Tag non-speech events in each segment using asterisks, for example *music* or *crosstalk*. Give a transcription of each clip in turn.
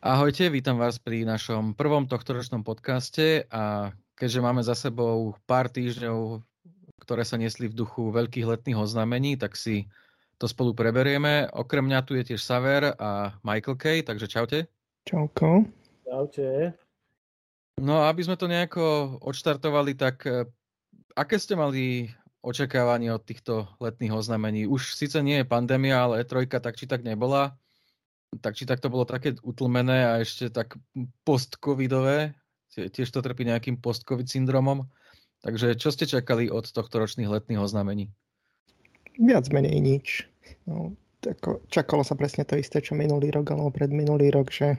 Ahojte, vítam vás pri našom prvom tohtoročnom podcaste a keďže máme za sebou pár týždňov, ktoré sa nesli v duchu veľkých letných oznámení, tak si to spolu preberieme. Okrem mňa tu je tiež Saver a Michael Kay, takže čaute. Čauko. Čaute. No a aby sme to nejako odštartovali, tak eh, aké ste mali očakávanie od týchto letných oznámení? Už síce nie je pandémia, ale E3 tak či tak nebola tak či tak to bolo také utlmené a ešte tak post-covidové, tiež to trpí nejakým post-covid syndromom. Takže čo ste čakali od tohto ročných letných oznámení? Viac menej nič. No, tako, čakalo sa presne to isté, čo minulý rok alebo minulý rok, že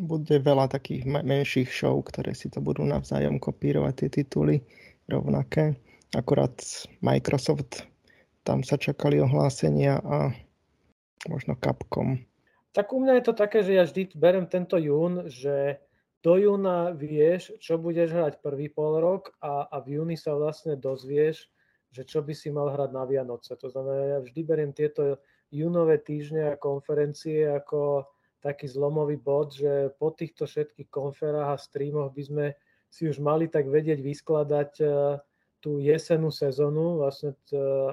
bude veľa takých menších show, ktoré si to budú navzájom kopírovať tie tituly rovnaké. Akurát Microsoft, tam sa čakali ohlásenia a možno Capcom tak u mňa je to také, že ja vždy berem tento jún, že do júna vieš, čo budeš hrať prvý pol rok a, a v júni sa vlastne dozvieš, že čo by si mal hrať na Vianoce. To znamená, ja vždy beriem tieto júnové týždne a konferencie ako taký zlomový bod, že po týchto všetkých konferách a streamoch by sme si už mali tak vedieť vyskladať e, tú jesenú sezónu, vlastne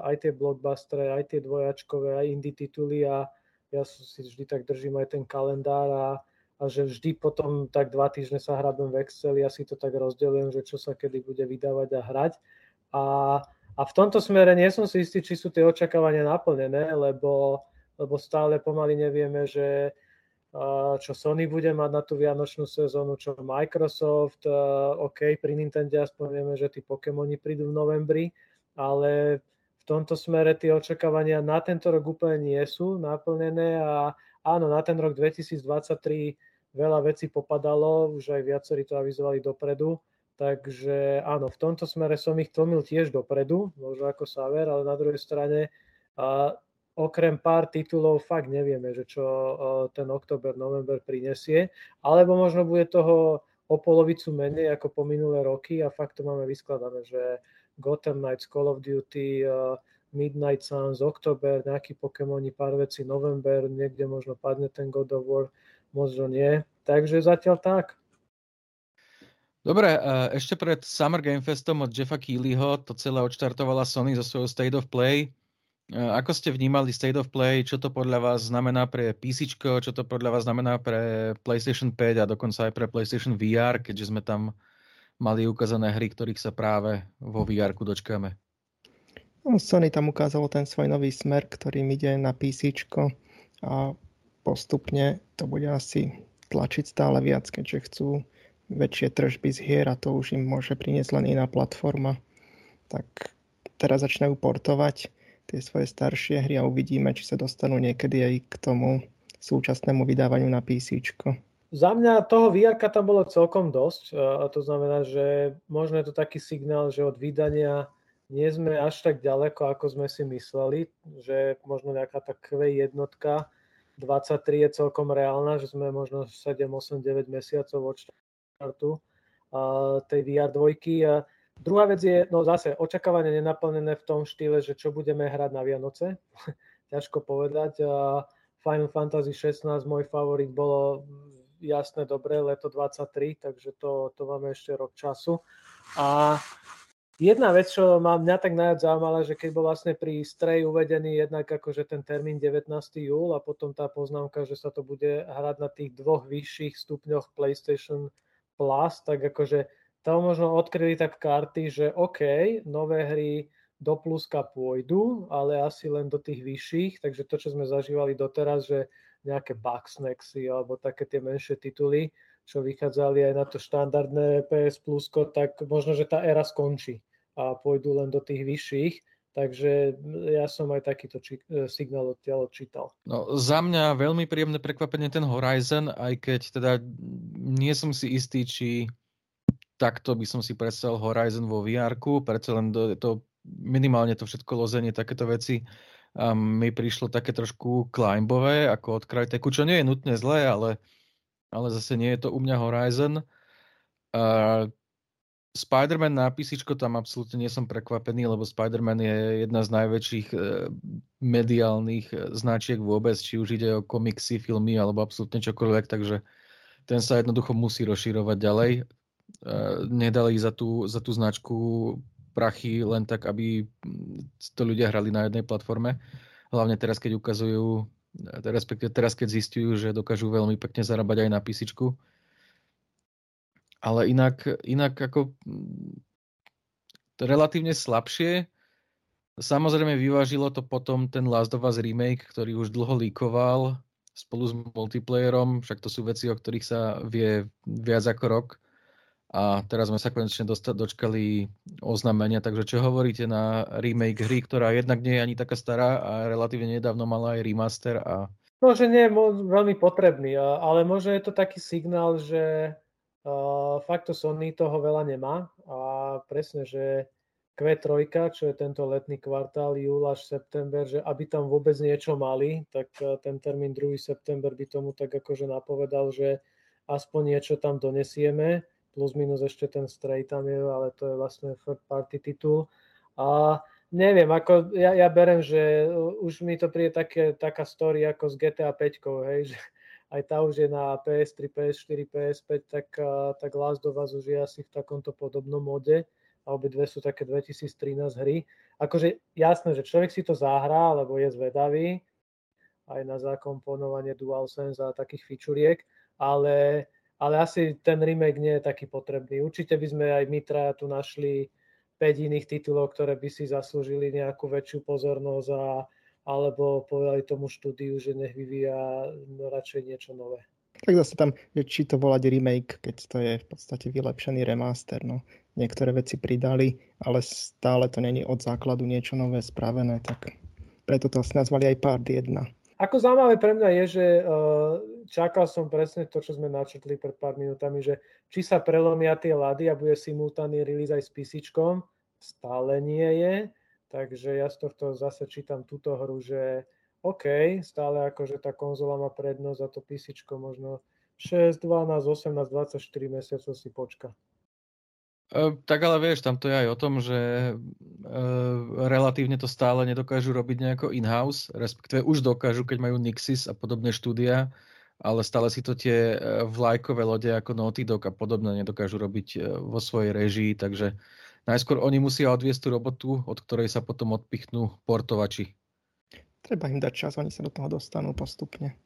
aj tie blockbustery, aj tie dvojačkové, aj indie tituly a, ja si vždy tak držím aj ten kalendár a, a že vždy potom tak dva týždne sa hrabem v Exceli, ja si to tak rozdelujem, že čo sa kedy bude vydávať a hrať. A, a v tomto smere nie som si istý, či sú tie očakávania naplnené, lebo, lebo stále pomaly nevieme, že čo Sony bude mať na tú vianočnú sezónu, čo Microsoft, OK, pri Nintendo aspoň vieme, že tí Pokémoni prídu v novembri, ale v tomto smere tie očakávania na tento rok úplne nie sú naplnené a áno, na ten rok 2023 veľa vecí popadalo, už aj viacerí to avizovali dopredu, takže áno, v tomto smere som ich tlmil tiež dopredu, možno ako Saver, ale na druhej strane a okrem pár titulov fakt nevieme, že čo ten október, november prinesie, alebo možno bude toho o polovicu menej ako po minulé roky a fakt to máme vyskladané, že Gotham Knights, Call of Duty, uh, Midnight Suns, October, nejaký Pokémoni, pár vecí, November, niekde možno padne ten God of War, možno nie. Takže zatiaľ tak. Dobre, uh, ešte pred Summer Game Festom od Jeffa Keelyho to celé odštartovala Sony zo svojho State of Play. Uh, ako ste vnímali State of Play? Čo to podľa vás znamená pre PC? Čo to podľa vás znamená pre PlayStation 5 a dokonca aj pre PlayStation VR, keďže sme tam mali ukázané hry, ktorých sa práve vo vr dočkáme. No, Sony tam ukázalo ten svoj nový smer, ktorým ide na PC a postupne to bude asi tlačiť stále viac, keďže chcú väčšie tržby z hier a to už im môže priniesť len iná platforma. Tak teraz začnú portovať tie svoje staršie hry a uvidíme, či sa dostanú niekedy aj k tomu súčasnému vydávaniu na PC. Za mňa toho VR tam bolo celkom dosť a to znamená, že možno je to taký signál, že od vydania nie sme až tak ďaleko, ako sme si mysleli, že možno nejaká tá Q jednotka 23 je celkom reálna, že sme možno 7, 8, 9 mesiacov od štartu tej VR dvojky. A druhá vec je, no zase, očakávanie nenaplnené v tom štýle, že čo budeme hrať na Vianoce. *laughs* Ťažko povedať. Final Fantasy 16, môj favorit, bolo jasné, dobre, leto 23, takže to, to máme ešte rok času. A jedna vec, čo ma mňa tak najviac zaujímala, že keď bol vlastne pri Stray uvedený jednak akože ten termín 19. júl a potom tá poznámka, že sa to bude hrať na tých dvoch vyšších stupňoch PlayStation Plus, tak akože tam možno odkryli tak karty, že OK, nové hry do pluska pôjdu, ale asi len do tých vyšších, takže to, čo sme zažívali doteraz, že nejaké Bugsnaxy alebo také tie menšie tituly, čo vychádzali aj na to štandardné PS Plusko, tak možno, že tá éra skončí a pôjdu len do tých vyšších. Takže ja som aj takýto či- e, signál odtiaľ čítal. No, za mňa veľmi príjemné prekvapenie ten Horizon, aj keď teda nie som si istý, či takto by som si predstavil Horizon vo VR-ku, predsa len to, to minimálne to všetko lozenie, takéto veci a mi prišlo také trošku climbové, ako od Cryteku, čo nie je nutne zlé, ale, ale zase nie je to u mňa Horizon. A Spider-Man na PC tam absolútne nie som prekvapený, lebo Spider-Man je jedna z najväčších e, mediálnych e, značiek vôbec, či už ide o komiksy, filmy alebo absolútne čokoľvek, takže ten sa jednoducho musí rozširovať ďalej. E, nedali za tú, za tú značku prachy len tak, aby to ľudia hrali na jednej platforme. Hlavne teraz, keď ukazujú, respektíve teraz, keď zistujú, že dokážu veľmi pekne zarábať aj na PC ale inak, inak ako mm, relatívne slabšie. Samozrejme vyvážilo to potom ten Last of Us remake, ktorý už dlho líkoval spolu s multiplayerom, však to sú veci, o ktorých sa vie viac ako rok. A teraz sme sa konečne dočkali oznámenia, takže čo hovoríte na remake hry, ktorá jednak nie je ani taká stará a relatívne nedávno mala aj remaster a Môže nie je veľmi potrebný, ale možno je to taký signál, že Uh, fakt to Sony toho veľa nemá a presne, že Q3, čo je tento letný kvartál, júl až september, že aby tam vôbec niečo mali, tak ten termín 2. september by tomu tak akože napovedal, že aspoň niečo tam donesieme, plus minus ešte ten Stray tam je, ale to je vlastne third party titul. A neviem, ako ja, ja berem, že už mi to príde také, taká story ako z GTA 5, hej, že aj tá už je na PS3, PS4, PS5, tak, tak Last of Us už je asi v takomto podobnom mode a obidve sú také 2013 hry. Akože jasné, že človek si to zahrá, lebo je zvedavý, aj na zakomponovanie DualSense a takých fičuriek, ale, ale asi ten remake nie je taký potrebný. Určite by sme aj my traja tu našli 5 iných titulov, ktoré by si zaslúžili nejakú väčšiu pozornosť a, alebo povedali tomu štúdiu, že nech vyvíja no, radšej niečo nové. Tak zase tam, že či to volať remake, keď to je v podstate vylepšený remaster. No. Niektoré veci pridali, ale stále to není od základu niečo nové spravené, tak preto to asi nazvali aj part 1. Ako zaujímavé pre mňa je, že čakal som presne to, čo sme načetli pred pár minútami, že či sa prelomia tie lady a bude simultánny release aj s PC, stále nie je Takže ja z tohto zase čítam túto hru, že OK, stále akože tá konzola má prednosť a to PC možno 6, 12, 18, 24 mesiacov si počka. E, tak ale vieš, tam to je aj o tom, že e, relatívne to stále nedokážu robiť nejako in-house, respektíve už dokážu, keď majú Nixis a podobné štúdia, ale stále si to tie e, vlajkové lode ako Naughty Dog a podobné nedokážu robiť e, vo svojej režii, takže najskôr oni musia odviesť tú robotu, od ktorej sa potom odpichnú portovači. Treba im dať čas, oni sa do toho dostanú postupne.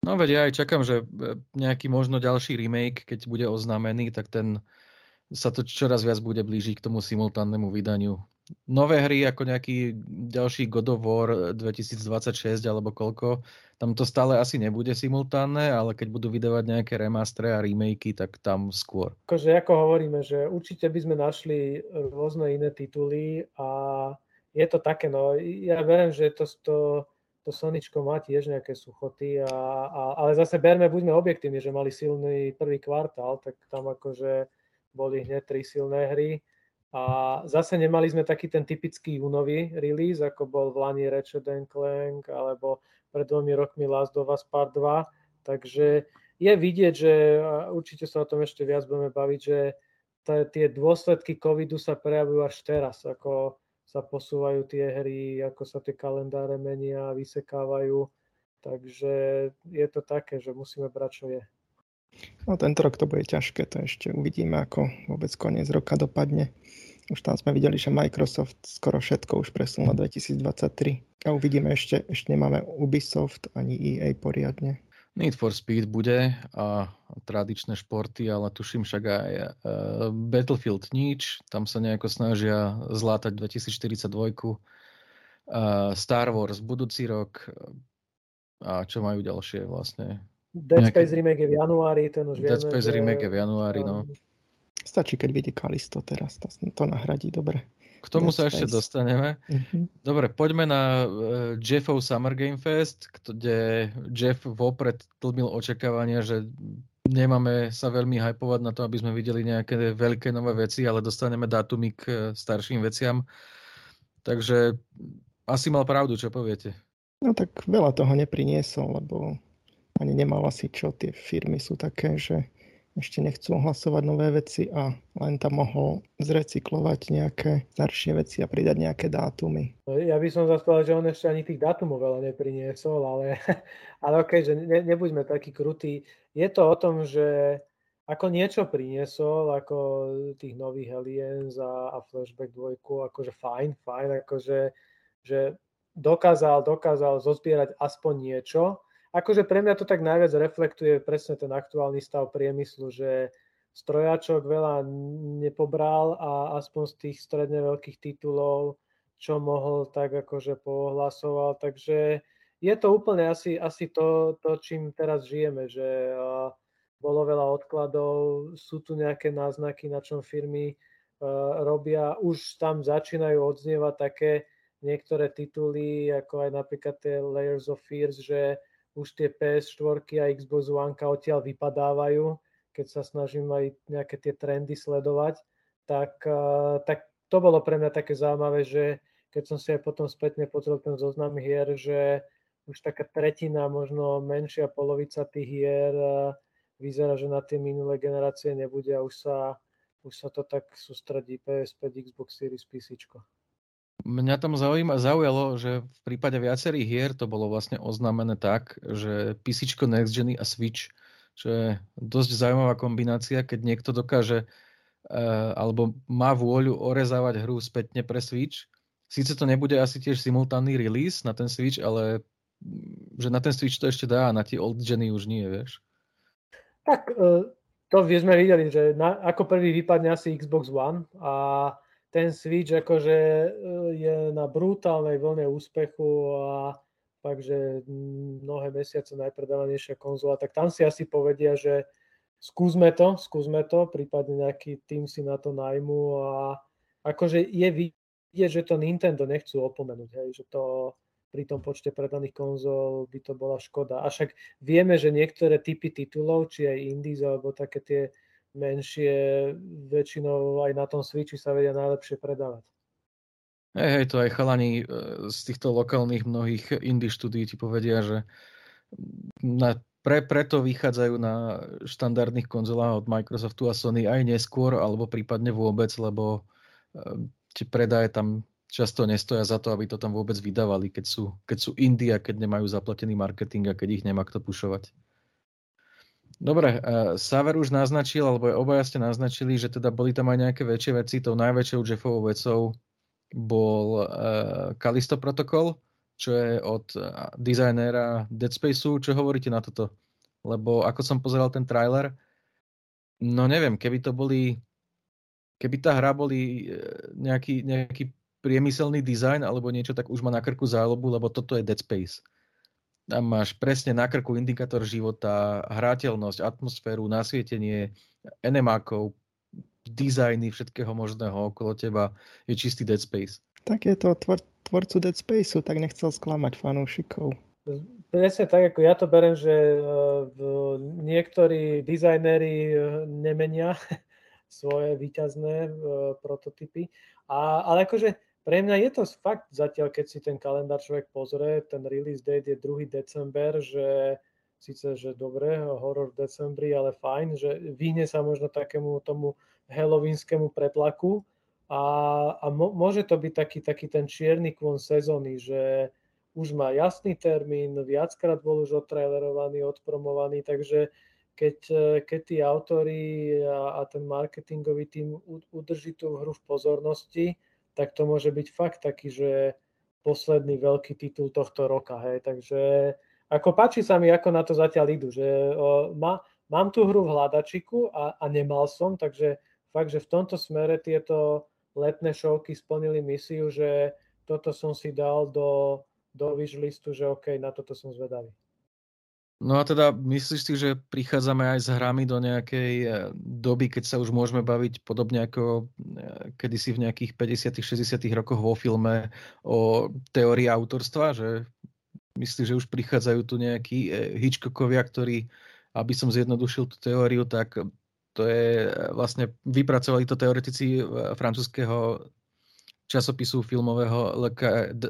No veď ja aj čakám, že nejaký možno ďalší remake, keď bude oznámený, tak ten sa to čoraz viac bude blížiť k tomu simultánnemu vydaniu nové hry ako nejaký ďalší God of War 2026 alebo koľko, tam to stále asi nebude simultánne, ale keď budú vydávať nejaké remastre a remakey, tak tam skôr. Akože ako hovoríme, že určite by sme našli rôzne iné tituly a je to také, no ja verím, že to, to, to Soničko má tiež nejaké suchoty, a, a, ale zase berme, buďme objektívni, že mali silný prvý kvartál, tak tam akože boli hneď tri silné hry a zase nemali sme taký ten typický júnový release, ako bol v Lani Ratchet Clank alebo pred dvomi rokmi Last of Us Part 2. Takže je vidieť, že určite sa o tom ešte viac budeme baviť, že tie dôsledky covidu sa prejavujú až teraz, ako sa posúvajú tie hry, ako sa tie kalendáre menia, vysekávajú. Takže je to také, že musíme brať, čo je. No tento rok to bude ťažké, to ešte uvidíme, ako vôbec koniec roka dopadne. Už tam sme videli, že Microsoft skoro všetko už presunul na 2023. A uvidíme ešte, ešte nemáme Ubisoft ani EA poriadne. Need for Speed bude a tradičné športy, ale tuším však aj uh, Battlefield nič. Tam sa nejako snažia zlátať 2042. Uh, Star Wars budúci rok. A čo majú ďalšie vlastne? Dead Space remake je v januári, ten už Dead vieme. Dead Space remake je v januári, no. Stačí, keď vidí Kalisto teraz, to, to nahradí dobre. K tomu Dead sa Space. ešte dostaneme. Uh-huh. Dobre, poďme na uh, Jeffov Summer Game Fest, kde Jeff vopred tlmil očakávania, že nemáme sa veľmi hypovať na to, aby sme videli nejaké veľké nové veci, ale dostaneme dátumy k uh, starším veciam. Takže asi mal pravdu, čo poviete? No tak veľa toho nepriniesol, lebo ani nemal asi čo. Tie firmy sú také, že ešte nechcú ohlasovať nové veci a len tam mohol zrecyklovať nejaké staršie veci a pridať nejaké dátumy. Ja by som zase povedal, že on ešte ani tých dátumov veľa nepriniesol, ale, *laughs* ale okej, okay, že ne, nebuďme takí krutí. Je to o tom, že ako niečo priniesol, ako tých nových Aliens a, a Flashback 2, akože fajn, fajn, akože že dokázal, dokázal zozbierať aspoň niečo, akože pre mňa to tak najviac reflektuje presne ten aktuálny stav priemyslu, že strojačok veľa nepobral a aspoň z tých stredne veľkých titulov, čo mohol, tak akože pohlasoval. Takže je to úplne asi, asi to, to, čím teraz žijeme, že bolo veľa odkladov, sú tu nejaké náznaky, na čom firmy robia. Už tam začínajú odznievať také niektoré tituly, ako aj napríklad tie Layers of Fears, že už tie PS4 a Xbox One odtiaľ vypadávajú, keď sa snažím aj nejaké tie trendy sledovať, tak, eh, tak to bolo pre mňa také zaujímavé, že keď som si aj potom spätne pozrel ten zoznam hier, že už taká tretina, možno menšia polovica tých hier eh, vyzerá, že na tie minulé generácie nebude a už sa, už sa to tak sústredí PS5, Xbox Series, PC. Mňa tam zaujíma, zaujalo, že v prípade viacerých hier to bolo vlastne oznámené tak, že PC Next Gen a Switch, čo je dosť zaujímavá kombinácia, keď niekto dokáže uh, alebo má vôľu orezávať hru spätne pre Switch. Síce to nebude asi tiež simultánny release na ten Switch, ale mm, že na ten Switch to ešte dá a na tie old geny už nie, vieš. Tak uh, to sme videli, že na, ako prvý vypadne asi Xbox One a ten Switch akože e, je na brutálnej vlne úspechu a fakt, mnohé mesiace najpredávanejšia konzola, tak tam si asi povedia, že skúsme to, skúsme to, prípadne nejaký tým si na to najmu a akože je vidieť, že to Nintendo nechcú opomenúť, hej, že to pri tom počte predaných konzol by to bola škoda. A však vieme, že niektoré typy titulov, či aj indies alebo také tie menšie, väčšinou aj na tom Switchi sa vedia najlepšie predávať. Hej, hej, to aj chalani e, z týchto lokálnych mnohých indie štúdií ti povedia, že na, pre, preto vychádzajú na štandardných konzolách od Microsoftu a Sony aj neskôr, alebo prípadne vôbec, lebo e, tie predaje tam často nestoja za to, aby to tam vôbec vydávali, keď sú, keď sú indie a keď nemajú zaplatený marketing a keď ich nemá kto pušovať. Dobre, Saver už naznačil, alebo obaja ste naznačili, že teda boli tam aj nejaké väčšie veci. Tou najväčšou Jeffovou vecou bol uh, Kalisto protokol, čo je od uh, dizajnéra Dead Spaceu. Čo hovoríte na toto? Lebo ako som pozeral ten trailer, no neviem, keby to boli, keby tá hra boli nejaký, nejaký priemyselný dizajn alebo niečo, tak už má na krku zálobu, lebo toto je Dead Space. Tam máš presne na krku indikátor života, hrateľnosť, atmosféru, nasvietenie, enemákov, dizajny všetkého možného okolo teba. Je čistý Dead Space. Tak je to tvor, tvorcu Dead Spaceu, tak nechcel sklamať fanúšikov. Presne tak, ako ja to berem, že e, niektorí dizajnéri e, nemenia *laughs* svoje výťazné e, prototypy. A, ale akože pre mňa je to fakt zatiaľ, keď si ten kalendár človek pozrie, ten release date je 2. december, že síce, že dobre, horor v decembri, ale fajn, že vyhne sa možno takému tomu halloweenskému pretlaku a, a môže to byť taký, taký ten čierny klon sezóny, že už má jasný termín, viackrát bol už odtrailerovaný, odpromovaný, takže keď, keď tí autory a, a ten marketingový tým udrží tú hru v pozornosti, tak to môže byť fakt taký, že posledný veľký titul tohto roka. Hej. Takže ako páči sa mi, ako na to zatiaľ idú. Že, o, má, mám tú hru v hľadačiku a, a nemal som, takže fakt, že v tomto smere tieto letné šovky splnili misiu, že toto som si dal do, do wishlistu, že OK, na toto som zvedavý. No a teda myslíš si, že prichádzame aj s hrami do nejakej eh, doby, keď sa už môžeme baviť podobne ako eh, kedysi v nejakých 50 60 rokoch vo filme o teórii autorstva, že myslíš, že už prichádzajú tu nejakí eh, Hitchcockovia, ktorí, aby som zjednodušil tú teóriu, tak to je vlastne, vypracovali to teoretici francúzského časopisu filmového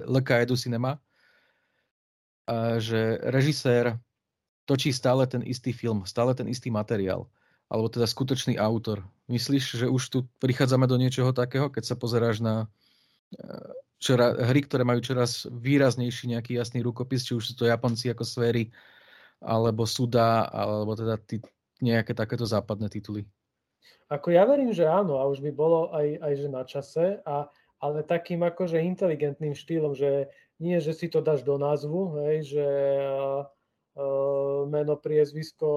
Le Cahiers du Cinema, že režisér točí stále ten istý film, stále ten istý materiál. alebo teda skutočný autor. Myslíš, že už tu prichádzame do niečoho takého, keď sa pozeráš na eh, čora, hry, ktoré majú čoraz výraznejší nejaký jasný rukopis, či už sú to Japonci ako sféry, alebo Suda, alebo teda tí, nejaké takéto západné tituly? Ako ja verím, že áno, a už by bolo aj, aj že na čase, a, ale takým akože inteligentným štýlom, že nie, že si to dáš do názvu, hej, že uh, meno, priezvisko,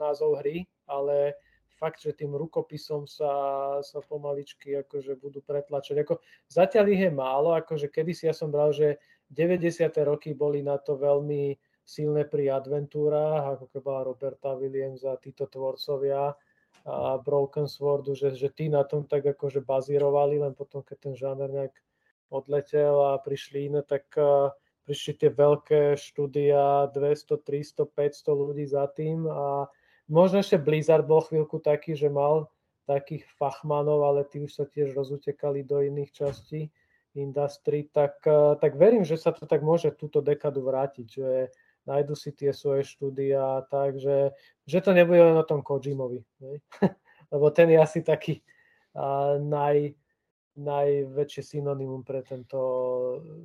názov hry, ale fakt, že tým rukopisom sa, sa pomaličky akože budú pretlačať. Ako, zatiaľ ich je málo, akože kedysi ja som bral, že 90. roky boli na to veľmi silné pri adventúrach, ako keby Roberta Williams a títo tvorcovia a Broken Swordu, že, že tí na tom tak akože bazírovali, len potom, keď ten žáner nejak odletel a prišli iné, tak uh, prišli tie veľké štúdia, 200, 300, 500 ľudí za tým a Možno ešte Blizzard bol chvíľku taký, že mal takých fachmanov, ale tí už sa tiež rozutekali do iných častí industry, tak, eh, tak verím, že sa to tak môže túto dekadu vrátiť, že nájdu si tie svoje štúdia, takže že to nebude len o tom Kojimovi, *laughs* lebo ten je asi taký uh, naj, najväčšie synonymum pre tento,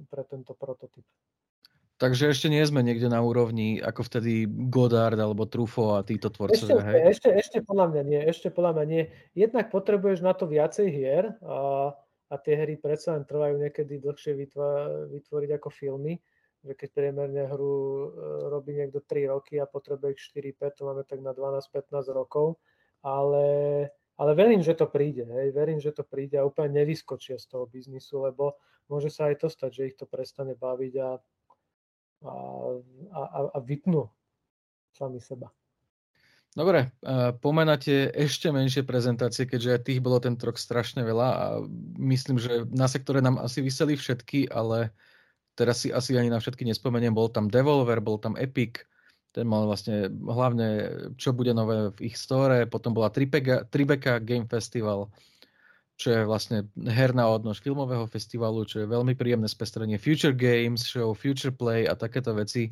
pre tento prototyp. Takže ešte nie sme niekde na úrovni ako vtedy Godard alebo Trufo a títo tvorcovia, ešte, hej? Ešte, ešte podľa mňa nie, ešte podľa mňa nie. Jednak potrebuješ na to viacej hier a, a tie hry predsa len trvajú niekedy dlhšie vytvoriť ako filmy, že keď priemerne hru e, robí niekto 3 roky a potrebuje ich 4-5, to máme tak na 12-15 rokov, ale, ale verím, že to príde, hej, verím, že to príde a úplne nevyskočia z toho biznisu, lebo môže sa aj to stať, že ich to prestane baviť a a, a, a vypnú sami seba. Dobre, pomenáte ešte menšie prezentácie, keďže tých bolo ten rok strašne veľa a myslím, že na sektore nám asi vyseli všetky, ale teraz si asi ani na všetky nespomeniem. Bol tam Devolver, bol tam Epic, ten mal vlastne hlavne, čo bude nové v ich store, potom bola Tribeca, Tribeca Game Festival, čo je vlastne herná odnož filmového festivalu, čo je veľmi príjemné spestrenie Future Games Show, Future Play a takéto veci. E,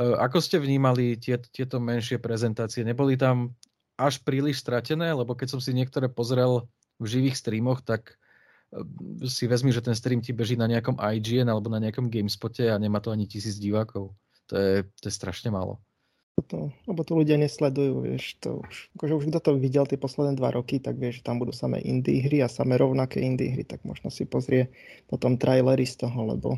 ako ste vnímali tie, tieto menšie prezentácie? Neboli tam až príliš stratené? Lebo keď som si niektoré pozrel v živých streamoch, tak e, si vezmi, že ten stream ti beží na nejakom IGN alebo na nejakom GameSpote a nemá to ani tisíc divákov. To je, to je strašne málo to, lebo to ľudia nesledujú, vieš, to už, akože už kto to videl tie posledné dva roky, tak vieš, že tam budú samé indie hry a samé rovnaké indie hry, tak možno si pozrie potom trailery z toho, lebo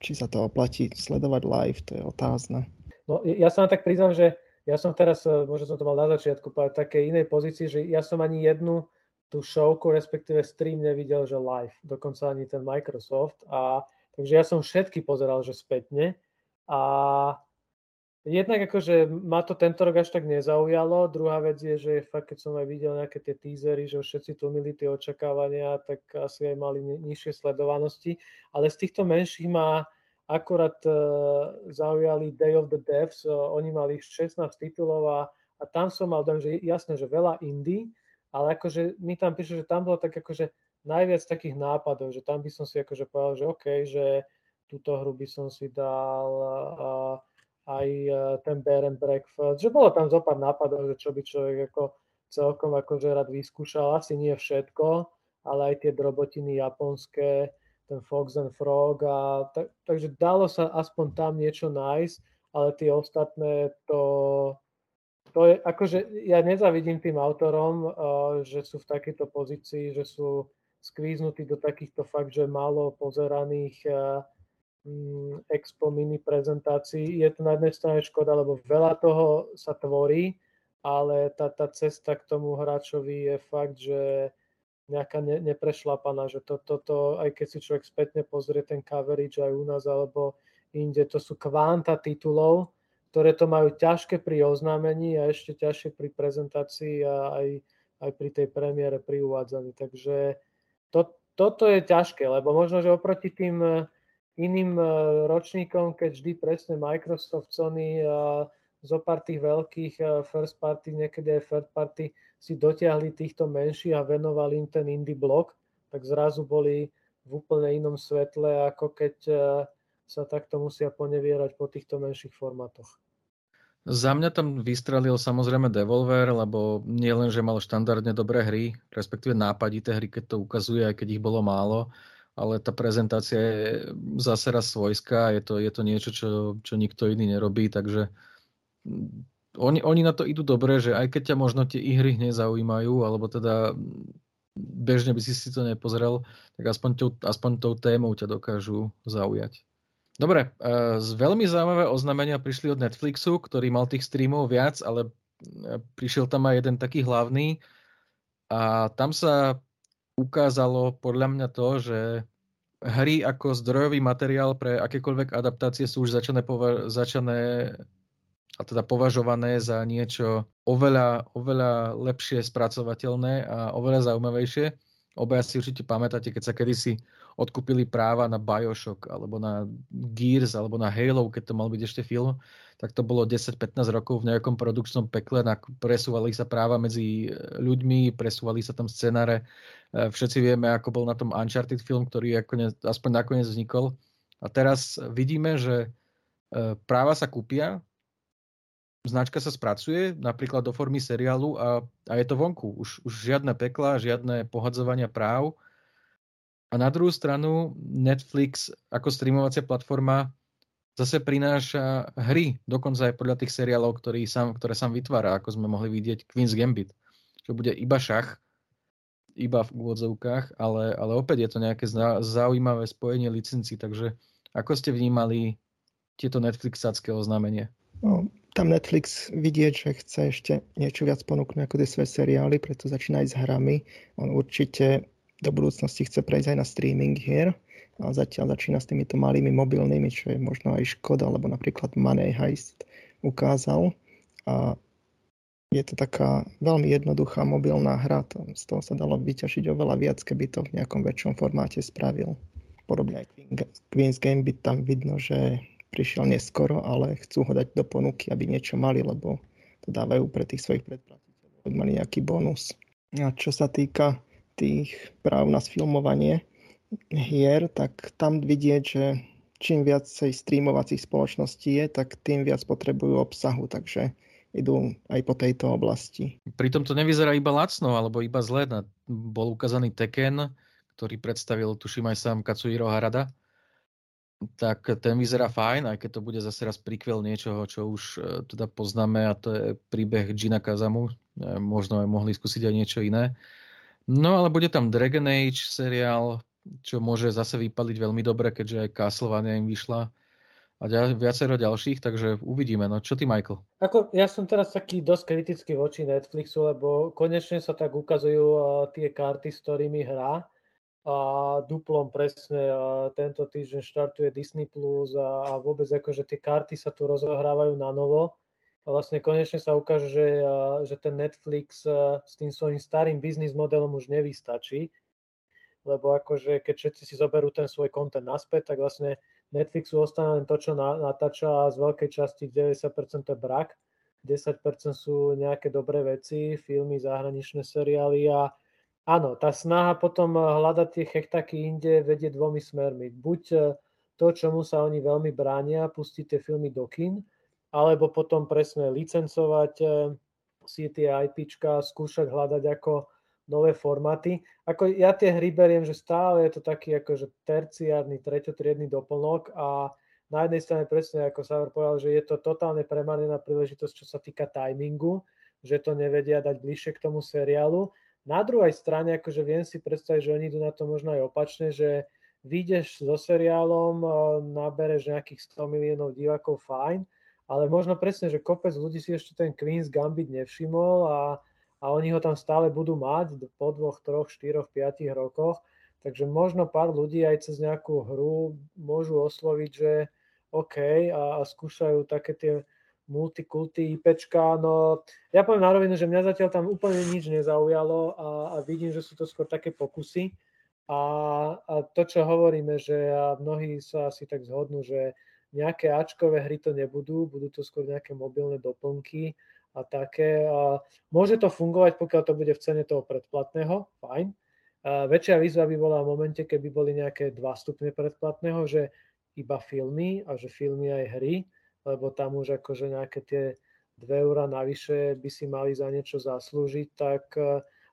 či sa to oplatí sledovať live, to je otázne. No ja sa tak priznám, že ja som teraz, e, možno som to mal na začiatku, v takej inej pozícii, že ja som ani jednu tú showku, respektíve stream nevidel, že live, dokonca ani ten Microsoft. A, takže ja som všetky pozeral, že spätne. A Jednak akože ma to tento rok až tak nezaujalo. Druhá vec je, že fakt, keď som aj videl nejaké tie teasery, že všetci tlmili tie očakávania, tak asi aj mali nižšie sledovanosti. Ale z týchto menších ma akorát uh, zaujali Day of the Devs. Oni mali 16 titulov a, a tam som mal dojem, že jasné, že veľa indie, ale akože mi tam píše, že tam bolo tak akože najviac takých nápadov, že tam by som si akože povedal, že OK, že túto hru by som si dal aj e, ten bear and breakfast, že bolo tam zo pár nápadov, že čo by človek ako celkom akože rád vyskúšal, asi nie všetko, ale aj tie drobotiny japonské, ten Fox and Frog a tak, takže dalo sa aspoň tam niečo nájsť, ale tie ostatné to, to je, akože ja nezavidím tým autorom, uh, že sú v takejto pozícii, že sú skvíznutí do takýchto fakt, že málo pozeraných Mm, expo mini prezentácií. Je to na jednej strane škoda, lebo veľa toho sa tvorí, ale tá, tá cesta k tomu hráčovi je fakt, že nejaká ne, neprešlapaná, že toto, to, to, aj keď si človek spätne pozrie ten coverage aj u nás alebo inde, to sú kvanta titulov, ktoré to majú ťažké pri oznámení a ešte ťažšie pri prezentácii a aj, aj pri tej premiére, pri uvádzaní. Takže to, toto je ťažké, lebo možno, že oproti tým iným e, ročníkom, keď vždy presne Microsoft, Sony a zo pár tých veľkých e, first party, niekedy aj third party si dotiahli týchto menších a venovali im ten indie blok, tak zrazu boli v úplne inom svetle, ako keď sa takto musia ponevierať po týchto menších formátoch. Za mňa tam vystrelil samozrejme Devolver, lebo nie len, že mal štandardne dobré hry, respektíve nápadité hry, keď to ukazuje, aj keď ich bolo málo, ale tá prezentácia je zase raz svojská, je to, je to niečo, čo, čo nikto iný nerobí, takže mm, oni, oni na to idú dobre, že aj keď ťa možno tie ihry nezaujímajú, alebo teda bežne by si si to nepozrel, tak aspoň tou, aspoň tou témou ťa dokážu zaujať. Dobre, uh, z veľmi zaujímavé oznámenia prišli od Netflixu, ktorý mal tých streamov viac, ale e, prišiel tam aj jeden taký hlavný a tam sa ukázalo podľa mňa to, že hry ako zdrojový materiál pre akékoľvek adaptácie sú už začané, pova- začané a teda považované za niečo oveľa, oveľa lepšie spracovateľné a oveľa zaujímavejšie. Obaja si určite pamätáte, keď sa kedysi odkúpili práva na Bioshock alebo na Gears alebo na Halo, keď to mal byť ešte film, tak to bolo 10-15 rokov v nejakom produkčnom pekle, presúvali sa práva medzi ľuďmi, presúvali sa tam scenáre. E, všetci vieme, ako bol na tom Uncharted film, ktorý aspoň nakoniec vznikol. A teraz vidíme, že e, práva sa kúpia, značka sa spracuje napríklad do formy seriálu a, a je to vonku. Už, už žiadne pekla, žiadne pohadzovania práv. A na druhú stranu Netflix ako streamovacia platforma zase prináša hry, dokonca aj podľa tých seriálov, ktorý sám, ktoré sám vytvára, ako sme mohli vidieť Queen's Gambit, čo bude iba šach, iba v úvodzovkách, ale, ale opäť je to nejaké zaujímavé spojenie licencií, takže ako ste vnímali tieto Netflixácké oznámenie? No, tam Netflix vidieť, že chce ešte niečo viac ponúknuť ako tie svoje seriály, preto začína aj s hrami. On určite do budúcnosti chce prejsť aj na streaming hier a zatiaľ začína s týmito malými mobilnými, čo je možno aj škoda, lebo napríklad Money Heist ukázal a je to taká veľmi jednoduchá mobilná hra, to, z toho sa dalo vyťažiť oveľa viac, keby to v nejakom väčšom formáte spravil. Podobne aj Queen's Gambit tam vidno, že prišiel neskoro, ale chcú ho dať do ponuky, aby niečo mali, lebo to dávajú pre tých svojich predplatiteľov, aby mali nejaký bonus. A čo sa týka tých práv na sfilmovanie hier, tak tam vidieť, že čím viacej streamovacích spoločností je, tak tým viac potrebujú obsahu, takže idú aj po tejto oblasti. Pritom to nevyzerá iba lacno, alebo iba zle. Bol ukázaný Tekken, ktorý predstavil, tuším aj sám Katsuhiro Harada tak ten vyzerá fajn, aj keď to bude zase raz prikvel niečoho, čo už e, teda poznáme a to je príbeh Gina Kazamu. E, možno aj mohli skúsiť aj niečo iné. No ale bude tam Dragon Age seriál, čo môže zase vypaliť veľmi dobre, keďže aj Castlevania im vyšla a viacero ďalších, takže uvidíme. No čo ty, Michael? Ako, ja som teraz taký dosť kritický voči Netflixu, lebo konečne sa tak ukazujú uh, tie karty, s ktorými hrá a duplom presne a tento týždeň štartuje Disney Plus a, a vôbec akože tie karty sa tu rozohrávajú na novo. A vlastne konečne sa ukáže, že, a, že ten Netflix a, s tým svojím starým biznis modelom už nevystačí, lebo akože keď všetci si zoberú ten svoj content naspäť, tak vlastne Netflixu ostane len to, čo na, natáča a z veľkej časti 90% je brak, 10% sú nejaké dobré veci, filmy, zahraničné seriály a Áno, tá snaha potom eh, hľadať tie chechtaky inde vedie dvomi smermi. Buď eh, to, čomu sa oni veľmi bránia, pustiť tie filmy do kin, alebo potom presne licencovať eh, si tie IPčka, skúšať hľadať ako nové formáty. Ako ja tie hry beriem, že stále je to taký akože terciárny, treťotriedný doplnok a na jednej strane presne, ako Saver povedal, že je to totálne premarnená príležitosť, čo sa týka timingu, že to nevedia dať bližšie k tomu seriálu na druhej strane, akože viem si predstaviť, že oni idú na to možno aj opačne, že vyjdeš so seriálom, nabereš nejakých 100 miliónov divákov, fajn, ale možno presne, že kopec ľudí si ešte ten Queen's Gambit nevšimol a, a oni ho tam stále budú mať po dvoch, troch, štyroch, piatich rokoch. Takže možno pár ľudí aj cez nejakú hru môžu osloviť, že OK a, a skúšajú také tie multikulty IPčka, no ja poviem na rovinu, že mňa zatiaľ tam úplne nič nezaujalo a, a vidím, že sú to skôr také pokusy a, a to, čo hovoríme, že mnohí sa asi tak zhodnú, že nejaké Ačkové hry to nebudú, budú to skôr nejaké mobilné doplnky a také. A môže to fungovať, pokiaľ to bude v cene toho predplatného, fajn. A väčšia výzva by bola v momente, keby boli nejaké dva stupne predplatného, že iba filmy a že filmy aj hry, lebo tam už akože nejaké tie 2 eurá navyše by si mali za niečo zaslúžiť, tak,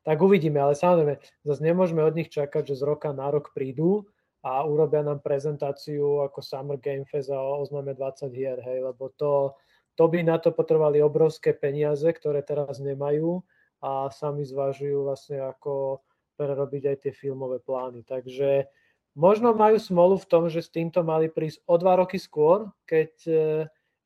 tak uvidíme. Ale samozrejme, zase nemôžeme od nich čakať, že z roka na rok prídu a urobia nám prezentáciu ako Summer Game Fest a oznáme 20 hier, hej, lebo to, to by na to potrebovali obrovské peniaze, ktoré teraz nemajú a sami zvažujú vlastne ako prerobiť aj tie filmové plány. Takže možno majú smolu v tom, že s týmto mali prísť o dva roky skôr, keď e,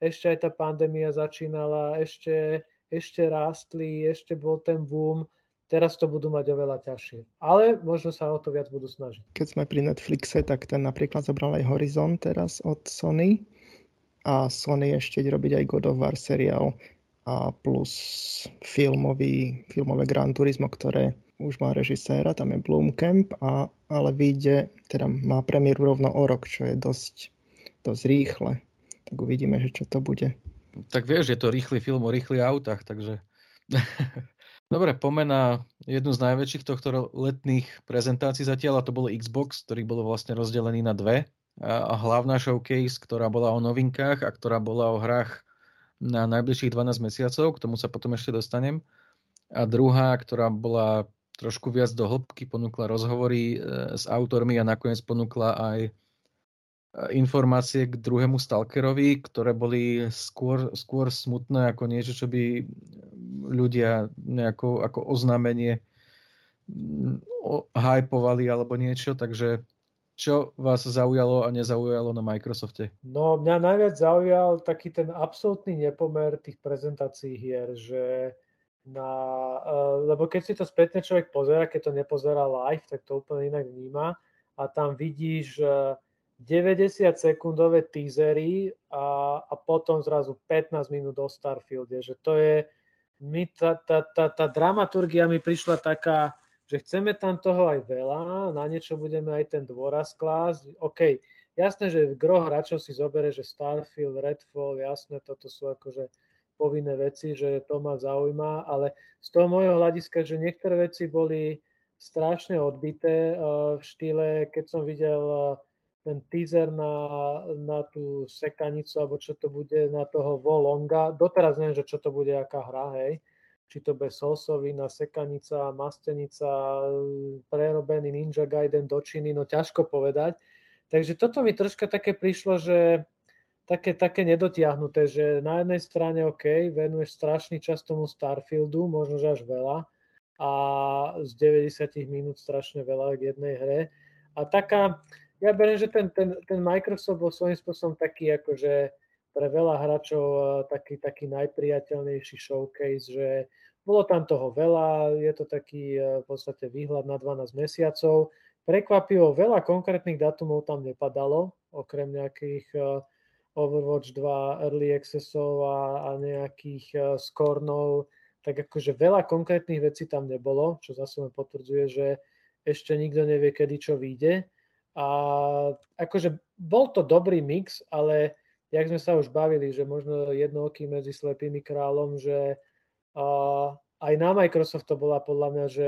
ešte aj tá pandémia začínala, ešte, ešte rástli, ešte bol ten boom. Teraz to budú mať oveľa ťažšie. Ale možno sa o to viac budú snažiť. Keď sme pri Netflixe, tak ten napríklad zobral aj Horizon teraz od Sony. A Sony ešte robiť aj God of War seriál a plus filmový, filmové Gran Turismo, ktoré už má režiséra, tam je Blomkamp, a, ale vyjde, teda má premiéru rovno o rok, čo je dosť, dosť rýchle. Tak uvidíme, že čo to bude. Tak vieš, je to rýchly film o rýchlych autách, takže... *laughs* Dobre, pomena jednu z najväčších tohto letných prezentácií zatiaľ, a to bolo Xbox, ktorý bol vlastne rozdelený na dve. A hlavná showcase, ktorá bola o novinkách a ktorá bola o hrách na najbližších 12 mesiacov, k tomu sa potom ešte dostanem. A druhá, ktorá bola trošku viac do hĺbky, ponúkla rozhovory e, s autormi a nakoniec ponúkla aj informácie k druhému Stalkerovi, ktoré boli skôr, skôr smutné ako niečo, čo by ľudia nejako ako oznámenie hypovali alebo niečo, takže čo vás zaujalo a nezaujalo na Microsofte? No, mňa najviac zaujal taký ten absolútny nepomer tých prezentácií hier, že na, uh, lebo keď si to spätne človek pozera, keď to nepozerá live, tak to úplne inak vníma a tam vidíš 90 sekundové teasery a, a potom zrazu 15 minút o Starfielde, že to je, my, tá, tá, tá, tá dramaturgia mi prišla taká, že chceme tam toho aj veľa, na niečo budeme aj ten dôraz klásť, OK, jasné, že gro hráčov si zobere, že Starfield, Redfall, jasné, toto sú akože povinné veci, že to ma zaujíma, ale z toho môjho hľadiska, že niektoré veci boli strašne odbité v štýle, keď som videl ten teaser na, na tú sekanicu, alebo čo to bude na toho Volonga. Doteraz neviem, že čo to bude, aká hra, hej. Či to bude Solsovina, sekanica, mastenica, prerobený Ninja Gaiden do Číny, no ťažko povedať. Takže toto mi troška také prišlo, že také, také nedotiahnuté, že na jednej strane OK, venuješ strašný čas tomu Starfieldu, možno že až veľa, a z 90 minút strašne veľa k jednej hre. A taká, ja beriem, že ten, ten, ten Microsoft bol svojím spôsobom taký akože pre veľa hráčov taký, taký najpriateľnejší showcase, že bolo tam toho veľa, je to taký v podstate výhľad na 12 mesiacov. Prekvapivo veľa konkrétnych datumov tam nepadalo, okrem nejakých Overwatch 2 early accessov a, a nejakých skornov, tak akože veľa konkrétnych vecí tam nebolo, čo zase potvrdzuje, že ešte nikto nevie, kedy čo vyjde. A akože bol to dobrý mix, ale jak sme sa už bavili, že možno jednooký medzi slepými kráľom, že uh, aj na Microsoft to bola podľa mňa, že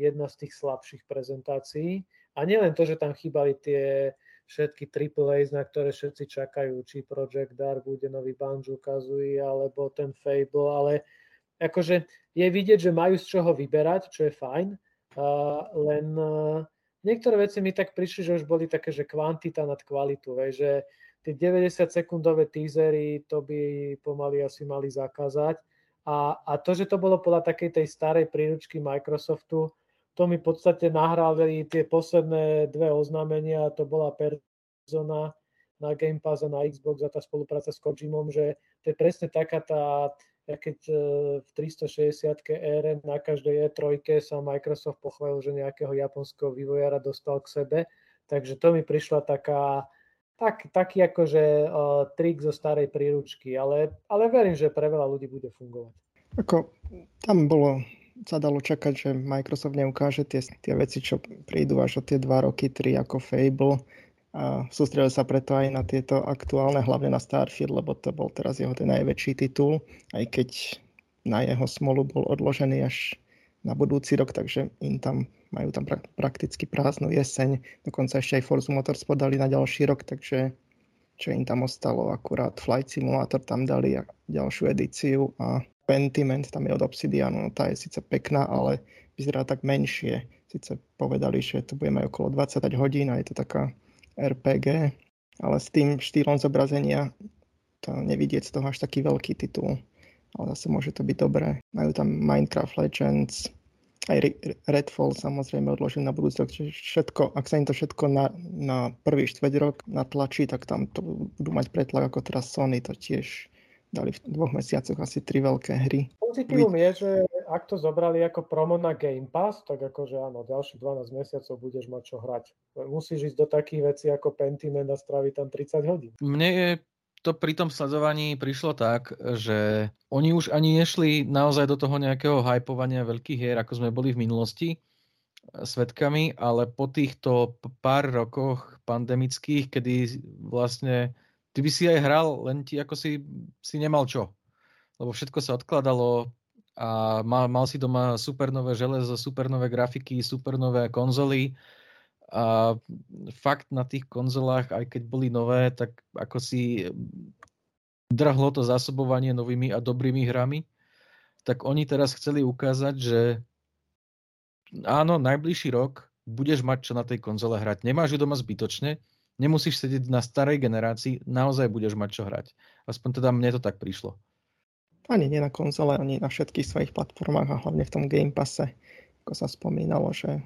jedna z tých slabších prezentácií. A nielen to, že tam chýbali tie všetky AAA, na ktoré všetci čakajú, či Project Dark bude nový Banjo Kazooie, alebo ten Fable, ale akože je vidieť, že majú z čoho vyberať, čo je fajn, uh, len uh, niektoré veci mi tak prišli, že už boli také, že kvantita nad kvalitu, hej, že tie 90 sekundové teasery, to by pomaly asi mali zakázať. A, a to, že to bolo podľa takej tej starej príručky Microsoftu, to mi v podstate nahrali tie posledné dve oznámenia, to bola Persona na Game Pass a na Xbox a tá spolupráca s Kojimom, že to je presne taká tá, ja keď e, v 360 ére na každej E3 sa Microsoft pochválil, že nejakého japonského vývojára dostal k sebe, takže to mi prišla taká, tak, taký akože uh, trik zo starej príručky, ale, ale verím, že pre veľa ľudí bude fungovať. Ako, tam bolo sa dalo čakať, že Microsoft neukáže tie, tie veci, čo prídu až o tie 2 roky, 3 ako Fable. A sústredil sa preto aj na tieto aktuálne, hlavne na Starfield, lebo to bol teraz jeho ten najväčší titul, aj keď na jeho smolu bol odložený až na budúci rok, takže im tam majú tam pra- prakticky prázdnu jeseň. Dokonca ešte aj Forza Motors podali na ďalší rok, takže čo im tam ostalo, akurát Flight Simulator tam dali ďalšiu edíciu a Pentiment tam je od Obsidianu, no tá je síce pekná, ale vyzerá tak menšie. Sice povedali, že to bude mať okolo 20 hodín a je to taká RPG, ale s tým štýlom zobrazenia to nevidieť z toho až taký veľký titul. Ale zase môže to byť dobré. Majú tam Minecraft Legends, aj Redfall samozrejme odložím na budúci rok, všetko, ak sa im to všetko na, na prvý štveť rok natlačí, tak tam to budú mať pretlak ako teraz Sony, to tiež dali v dvoch mesiacoch asi tri veľké hry. Pozitívum je, že ak to zobrali ako promo na Game Pass, tak akože áno, ďalších 12 mesiacov budeš mať čo hrať. Musíš ísť do takých vecí ako Pentiment a straviť tam 30 hodín. Mne je to pri tom sledovaní prišlo tak, že oni už ani nešli naozaj do toho nejakého hypovania veľkých hier, ako sme boli v minulosti e, svetkami, ale po týchto pár rokoch pandemických, kedy vlastne ty by si aj hral, len ti ako si, si nemal čo. Lebo všetko sa odkladalo a mal, mal si doma super nové železo, super nové grafiky, super nové konzoly a fakt na tých konzolách, aj keď boli nové, tak ako si drhlo to zásobovanie novými a dobrými hrami, tak oni teraz chceli ukázať, že áno, najbližší rok budeš mať čo na tej konzole hrať. Nemáš ju doma zbytočne, nemusíš sedieť na starej generácii, naozaj budeš mať čo hrať. Aspoň teda mne to tak prišlo. Ani nie na konzole, ani na všetkých svojich platformách a hlavne v tom Game Passe, ako sa spomínalo, že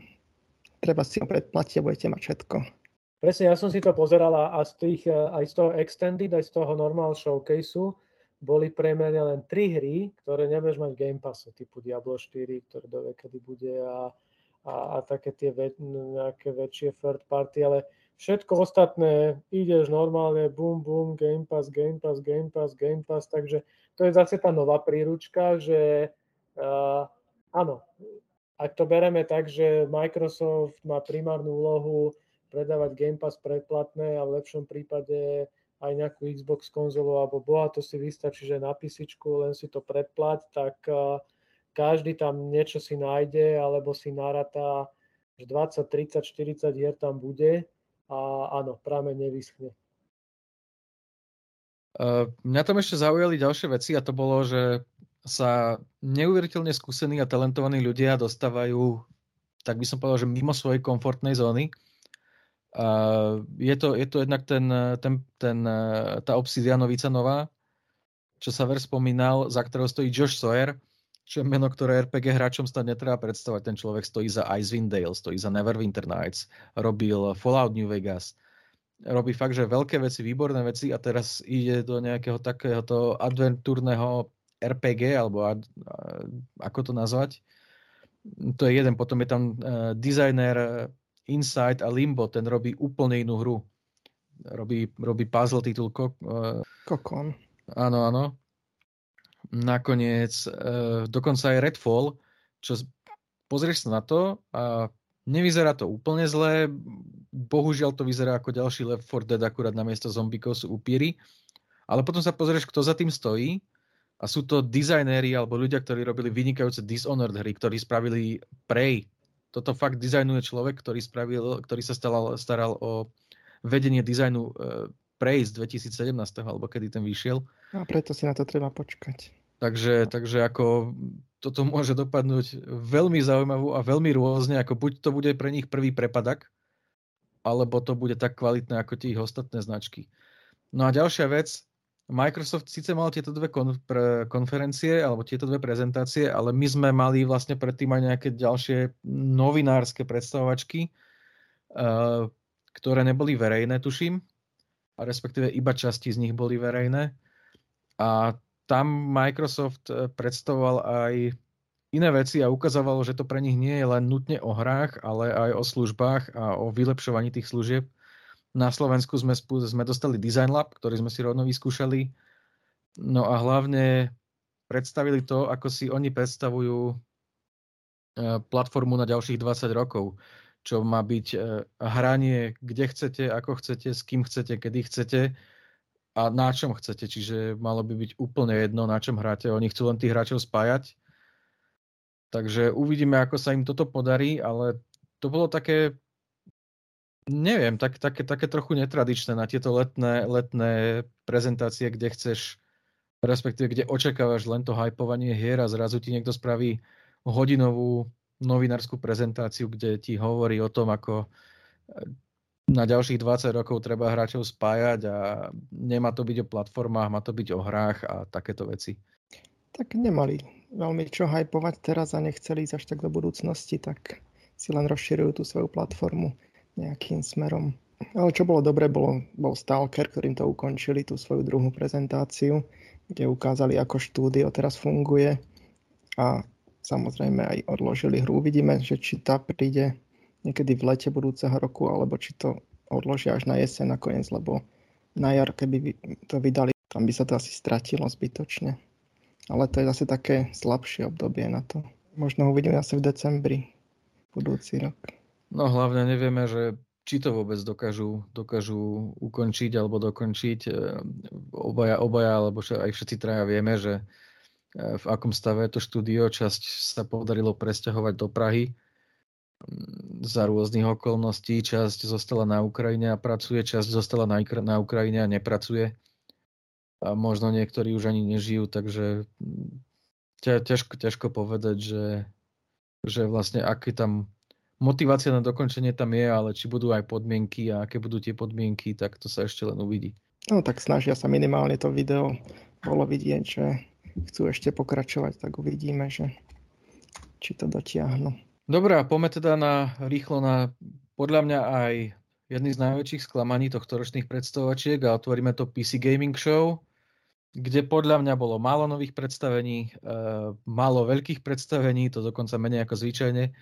treba si ho predplatiť a budete mať všetko. Presne, ja som si to pozeral a z tých, e, aj z toho Extended, aj z toho Normal Showcaseu boli pre mňa len tri hry, ktoré nebudeš mať v Game Passe, typu Diablo 4, ktoré do kedy bude a, a, a také tie ve, nejaké väčšie third party, ale všetko ostatné ideš normálne, boom, boom, Game Pass, Game Pass, Game Pass, Game Pass, takže to je zase tá nová príručka, že uh, áno, ak to bereme tak, že Microsoft má primárnu úlohu predávať Game Pass predplatné a v lepšom prípade aj nejakú Xbox konzolu alebo boha, to si vystačí, že na PC len si to predplať, tak každý tam niečo si nájde alebo si narata, že 20, 30, 40 hier tam bude a áno, práve nevyschne. Mňa tam ešte zaujali ďalšie veci a to bolo, že sa neuveriteľne skúsení a talentovaní ľudia dostávajú, tak by som povedal, že mimo svojej komfortnej zóny. Je, to, je to jednak ten, ten, ten, tá obsidianovica nová, čo sa ver spomínal, za ktorou stojí Josh Sawyer, čo je meno, ktoré RPG hráčom snad netreba predstavať. Ten človek stojí za Icewind Dale, stojí za Neverwinter Nights, robil Fallout New Vegas, robí fakt, že veľké veci, výborné veci a teraz ide do nejakého takéhoto adventúrneho RPG, alebo a, a, ako to nazvať. To je jeden. Potom je tam uh, designer uh, Insight a Limbo, ten robí úplne inú hru. Robí, robí puzzle titul uh, Kokon. Áno, áno. Nakoniec uh, dokonca aj Redfall, čo pozrieš sa na to a nevyzerá to úplne zle. Bohužiaľ to vyzerá ako ďalší Left 4 Dead, akurát na miesto zombikov sú upíry. Ale potom sa pozrieš, kto za tým stojí a sú to dizajnéri alebo ľudia, ktorí robili vynikajúce Dishonored hry, ktorí spravili Prey. Toto fakt dizajnuje človek, ktorý, spravil, ktorý sa staral, staral o vedenie dizajnu uh, Prey z 2017, alebo kedy ten vyšiel. A preto si na to treba počkať. Takže, takže ako toto môže dopadnúť veľmi zaujímavú a veľmi rôzne, ako buď to bude pre nich prvý prepadak, alebo to bude tak kvalitné ako tie ich ostatné značky. No a ďalšia vec, Microsoft síce mal tieto dve konferencie alebo tieto dve prezentácie, ale my sme mali vlastne predtým aj nejaké ďalšie novinárske predstavovačky, uh, ktoré neboli verejné, tuším, a respektíve iba časti z nich boli verejné. A tam Microsoft eh, predstavoval aj iné veci a ukazovalo, že to pre nich nie je len nutne o hrách, ale aj o službách a o vylepšovaní tých služieb na Slovensku sme, sme dostali Design Lab, ktorý sme si rovno vyskúšali. No a hlavne predstavili to, ako si oni predstavujú e, platformu na ďalších 20 rokov, čo má byť e, hranie, kde chcete, ako chcete, s kým chcete, kedy chcete a na čom chcete. Čiže malo by byť úplne jedno, na čom hráte. Oni chcú len tých hráčov spájať. Takže uvidíme, ako sa im toto podarí, ale to bolo také Neviem, tak, také, také trochu netradičné na tieto letné, letné prezentácie, kde chceš, respektíve kde očakávaš len to hypovanie hier a zrazu ti niekto spraví hodinovú novinárskú prezentáciu, kde ti hovorí o tom, ako eh, na ďalších 20 rokov treba hráčov spájať a nemá to byť o platformách, má to byť o hrách a takéto veci. Tak nemali veľmi čo hypovať teraz a nechceli ísť až tak do budúcnosti, tak si len rozširujú tú svoju platformu nejakým smerom. Ale čo bolo dobre, bolo, bol Stalker, ktorým to ukončili, tú svoju druhú prezentáciu, kde ukázali, ako štúdio teraz funguje a samozrejme aj odložili hru. Uvidíme, že či tá príde niekedy v lete budúceho roku, alebo či to odložia až na jeseň nakoniec, lebo na jar, keby to vydali, tam by sa to asi stratilo zbytočne. Ale to je zase také slabšie obdobie na to. Možno uvidíme asi v decembri budúci rok. No hlavne nevieme, že či to vôbec dokážu, dokážu ukončiť alebo dokončiť. E, obaja, obaja alebo aj všetci traja vieme, že v akom stave je to štúdio. Časť sa podarilo presťahovať do Prahy mm, za rôznych okolností. Časť zostala na Ukrajine a pracuje, časť zostala na, na Ukrajine a nepracuje. A možno niektorí už ani nežijú, takže mm, ťažko, ťažko povedať, že, že vlastne aký tam motivácia na dokončenie tam je, ale či budú aj podmienky a aké budú tie podmienky, tak to sa ešte len uvidí. No tak snažia sa minimálne to video bolo vidieť, že chcú ešte pokračovať, tak uvidíme, že či to dotiahnu. Dobre, a poďme teda na, rýchlo na podľa mňa aj jedný z najväčších sklamaní tohto ročných predstavovačiek a otvoríme to PC Gaming Show, kde podľa mňa bolo málo nových predstavení, e, málo veľkých predstavení, to dokonca menej ako zvyčajne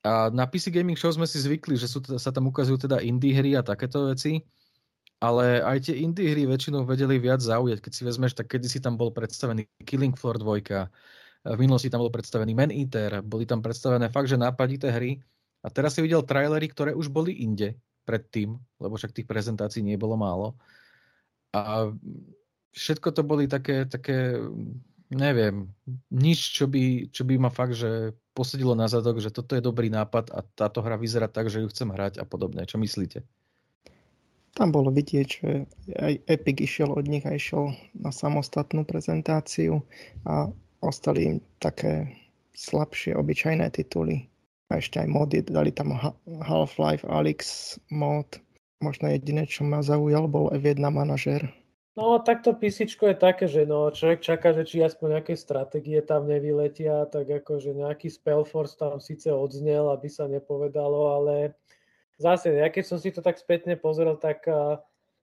a na PC Gaming Show sme si zvykli, že sú, sa tam ukazujú teda indie hry a takéto veci, ale aj tie indie hry väčšinou vedeli viac zaujať. Keď si vezmeš, tak kedysi tam bol predstavený Killing Floor 2, v minulosti tam bol predstavený Man Eater, boli tam predstavené fakt, že nápadité hry. A teraz si videl trailery, ktoré už boli inde predtým, lebo však tých prezentácií nie bolo málo. A všetko to boli také, také neviem, nič, čo by, čo by ma fakt, že posedilo na zadok, že toto je dobrý nápad a táto hra vyzerá tak, že ju chcem hrať a podobne. Čo myslíte? Tam bolo vidieť, že aj Epic išiel od nich a išiel na samostatnú prezentáciu a ostali im také slabšie, obyčajné tituly. A ešte aj mody, dali tam Half-Life, Alyx mod. Možno jediné, čo ma zaujal, bol F1 manažer No, takto písičko je také, že no, človek čaká, že či aspoň nejaké stratégie tam nevyletia, tak ako, že nejaký Spellforce tam síce odznel, aby sa nepovedalo, ale zase, ja keď som si to tak spätne pozrel, tak uh,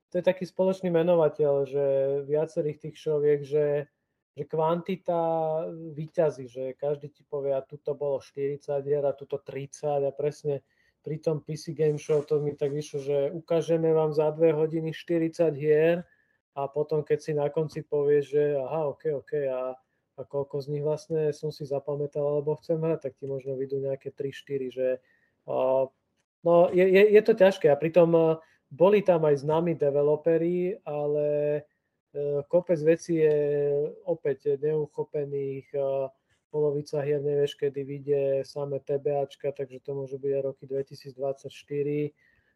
to je taký spoločný menovateľ, že viacerých tých šoviek, že, že kvantita vyťazí, že každý ti povie, a tuto bolo 40 hier a tuto 30 a presne pri tom PC Game Show to mi tak vyšlo, že ukážeme vám za dve hodiny 40 hier, a potom keď si na konci povieš, že aha, ok, ok, a, a koľko z nich vlastne som si zapamätal alebo chcem hrať, tak ti možno vidú nejaké 3-4, že uh, no je, je, je to ťažké a pritom uh, boli tam aj známi developeri, ale uh, kopec vecí je opäť neuchopených, uh, polovica hier nevieš, kedy vyjde samé TBAčka, takže to môže byť aj roky 2024.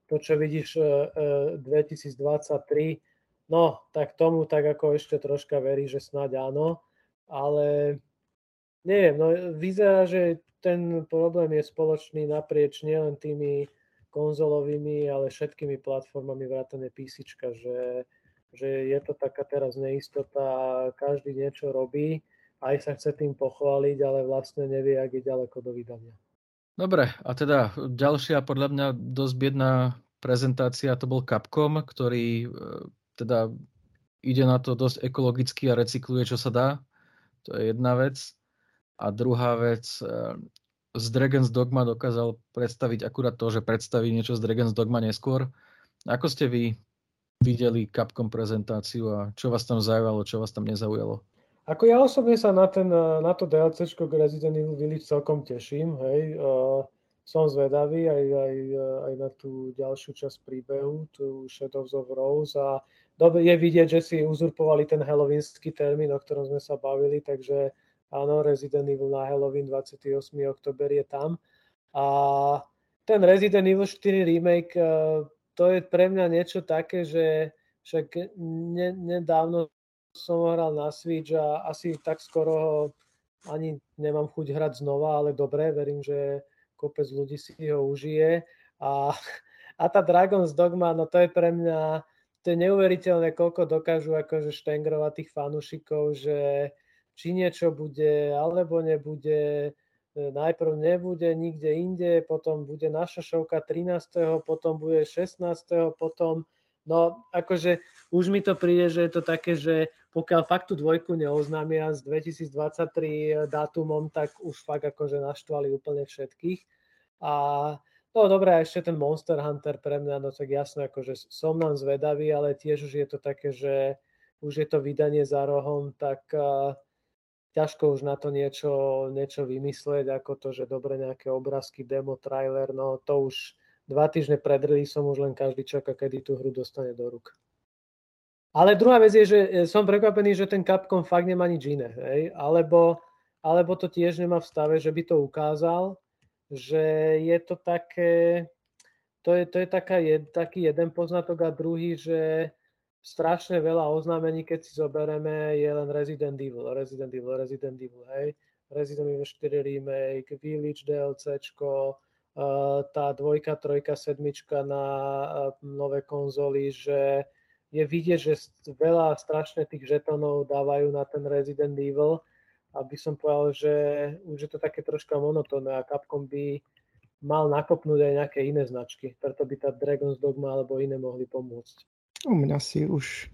To, čo vidíš uh, uh, 2023, No, tak tomu tak ako ešte troška verí, že snáď áno, ale neviem, no vyzerá, že ten problém je spoločný naprieč nielen tými konzolovými, ale všetkými platformami vrátane PC, že, že je to taká teraz neistota, každý niečo robí, aj sa chce tým pochváliť, ale vlastne nevie, ak je ďaleko do vydania. Dobre, a teda ďalšia podľa mňa dosť biedná prezentácia to bol Capcom, ktorý teda ide na to dosť ekologicky a recykluje, čo sa dá. To je jedna vec. A druhá vec, eh, z Dragon's Dogma dokázal predstaviť akurát to, že predstaví niečo z Dragon's Dogma neskôr. Ako ste vy videli Capcom prezentáciu a čo vás tam zaujalo, čo vás tam nezaujalo? Ako ja osobne sa na, ten, na to DLC k Resident Evil Village celkom teším. Hej. Uh, som zvedavý aj, aj, aj na tú ďalšiu časť príbehu, tú Shadows of Rose a dobre je vidieť, že si uzurpovali ten halloweenský termín, o ktorom sme sa bavili, takže áno, Resident Evil na Halloween 28. oktober je tam. A ten Resident Evil 4 remake, uh, to je pre mňa niečo také, že však ne, nedávno som hral na Switch a asi tak skoro ho ani nemám chuť hrať znova, ale dobre, verím, že kopec ľudí si ho užije. A, a tá Dragon's Dogma, no to je pre mňa, to je neuveriteľné, koľko dokážu akože štengrovať tých fanúšikov, že či niečo bude, alebo nebude, e, najprv nebude nikde inde, potom bude naša šovka 13., potom bude 16., potom No, akože už mi to príde, že je to také, že pokiaľ fakt tú dvojku neoznámia s 2023 dátumom, tak už fakt akože naštvali úplne všetkých. A no dobré, ešte ten Monster Hunter pre mňa, no tak jasne, akože som nám zvedavý, ale tiež už je to také, že už je to vydanie za rohom, tak uh, ťažko už na to niečo, niečo vymyslieť, ako to, že dobre nejaké obrázky, demo, trailer, no to už dva týždne pred releaseom už len každý čaká, kedy tú hru dostane do ruk. Ale druhá vec je, že e, som prekvapený, že ten Capcom fakt nemá nič iné. Hej? Alebo, alebo to tiež nemá v stave, že by to ukázal, že je to také, to je, to je taká jed, taký jeden poznatok a druhý, že strašne veľa oznámení, keď si zoberieme, je len Resident Evil, Resident Evil, Resident Evil, hej. Resident Evil 4 remake, Village DLCčko, tá dvojka, trojka, sedmička na nové konzoly, že je vidieť, že veľa strašne tých žetonov dávajú na ten Resident Evil, aby som povedal, že už je to také troška monotónne a Capcom by mal nakopnúť aj nejaké iné značky, preto by tá Dragon's Dogma alebo iné mohli pomôcť. U mňa si už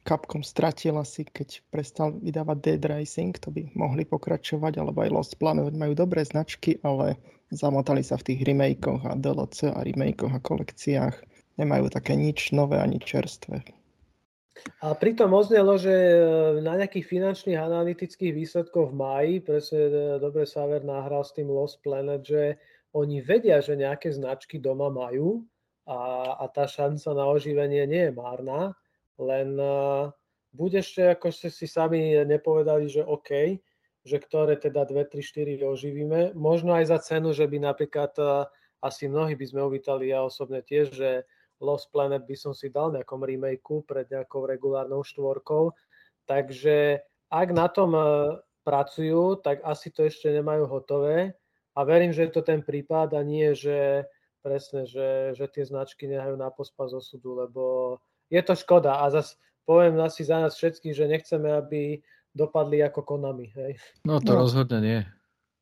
Capcom stratil asi, keď prestal vydávať Dead Rising, to by mohli pokračovať, alebo aj Lost Planet majú dobré značky, ale zamotali sa v tých remakeoch a DLC a remakeoch a kolekciách. Nemajú také nič nové ani čerstvé. A pritom oznelo, že e, na nejakých finančných analytických výsledkoch v máji, presne e, dobre Saver nahral s tým Lost Planet, že oni vedia, že nejaké značky doma majú a, a tá šanca na oživenie nie je márna, len uh, buď ešte, ako ste si sami nepovedali, že OK, že ktoré teda 2, 3, 4 oživíme. Možno aj za cenu, že by napríklad uh, asi mnohí by sme uvítali, ja osobne tiež, že Lost Planet by som si dal nejakom remakeu pred nejakou regulárnou štvorkou. Takže ak na tom uh, pracujú, tak asi to ešte nemajú hotové. A verím, že je to ten prípad a nie, že presne, že, že tie značky nehajú na pospas osudu, lebo je to škoda. A zase poviem asi za nás všetkých, že nechceme, aby dopadli ako Konami. Hej. No to no, rozhodne nie.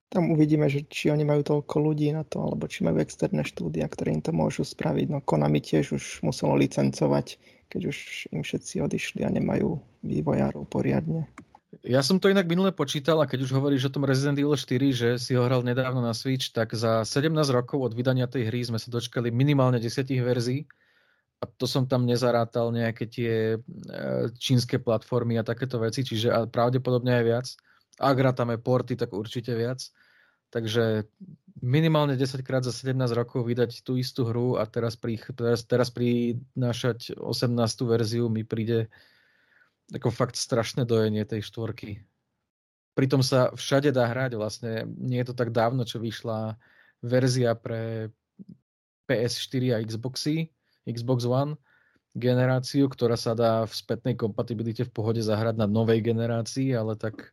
Tam uvidíme, že či oni majú toľko ľudí na to, alebo či majú externé štúdia, ktoré im to môžu spraviť. No Konami tiež už muselo licencovať, keď už im všetci odišli a nemajú vývojárov poriadne. Ja som to inak minule počítal a keď už hovoríš o tom Resident Evil 4, že si ho hral nedávno na Switch, tak za 17 rokov od vydania tej hry sme sa dočkali minimálne 10 verzií a to som tam nezarátal nejaké tie e, čínske platformy a takéto veci, čiže pravdepodobne aj viac. Ak rátame porty, tak určite viac. Takže minimálne 10 krát za 17 rokov vydať tú istú hru a teraz, pri, teraz, teraz prinášať 18. verziu mi príde ako fakt strašné dojenie tej štvorky. Pritom sa všade dá hrať vlastne. Nie je to tak dávno, čo vyšla verzia pre PS4 a Xboxy, Xbox One generáciu, ktorá sa dá v spätnej kompatibilite v pohode zahrať na novej generácii, ale tak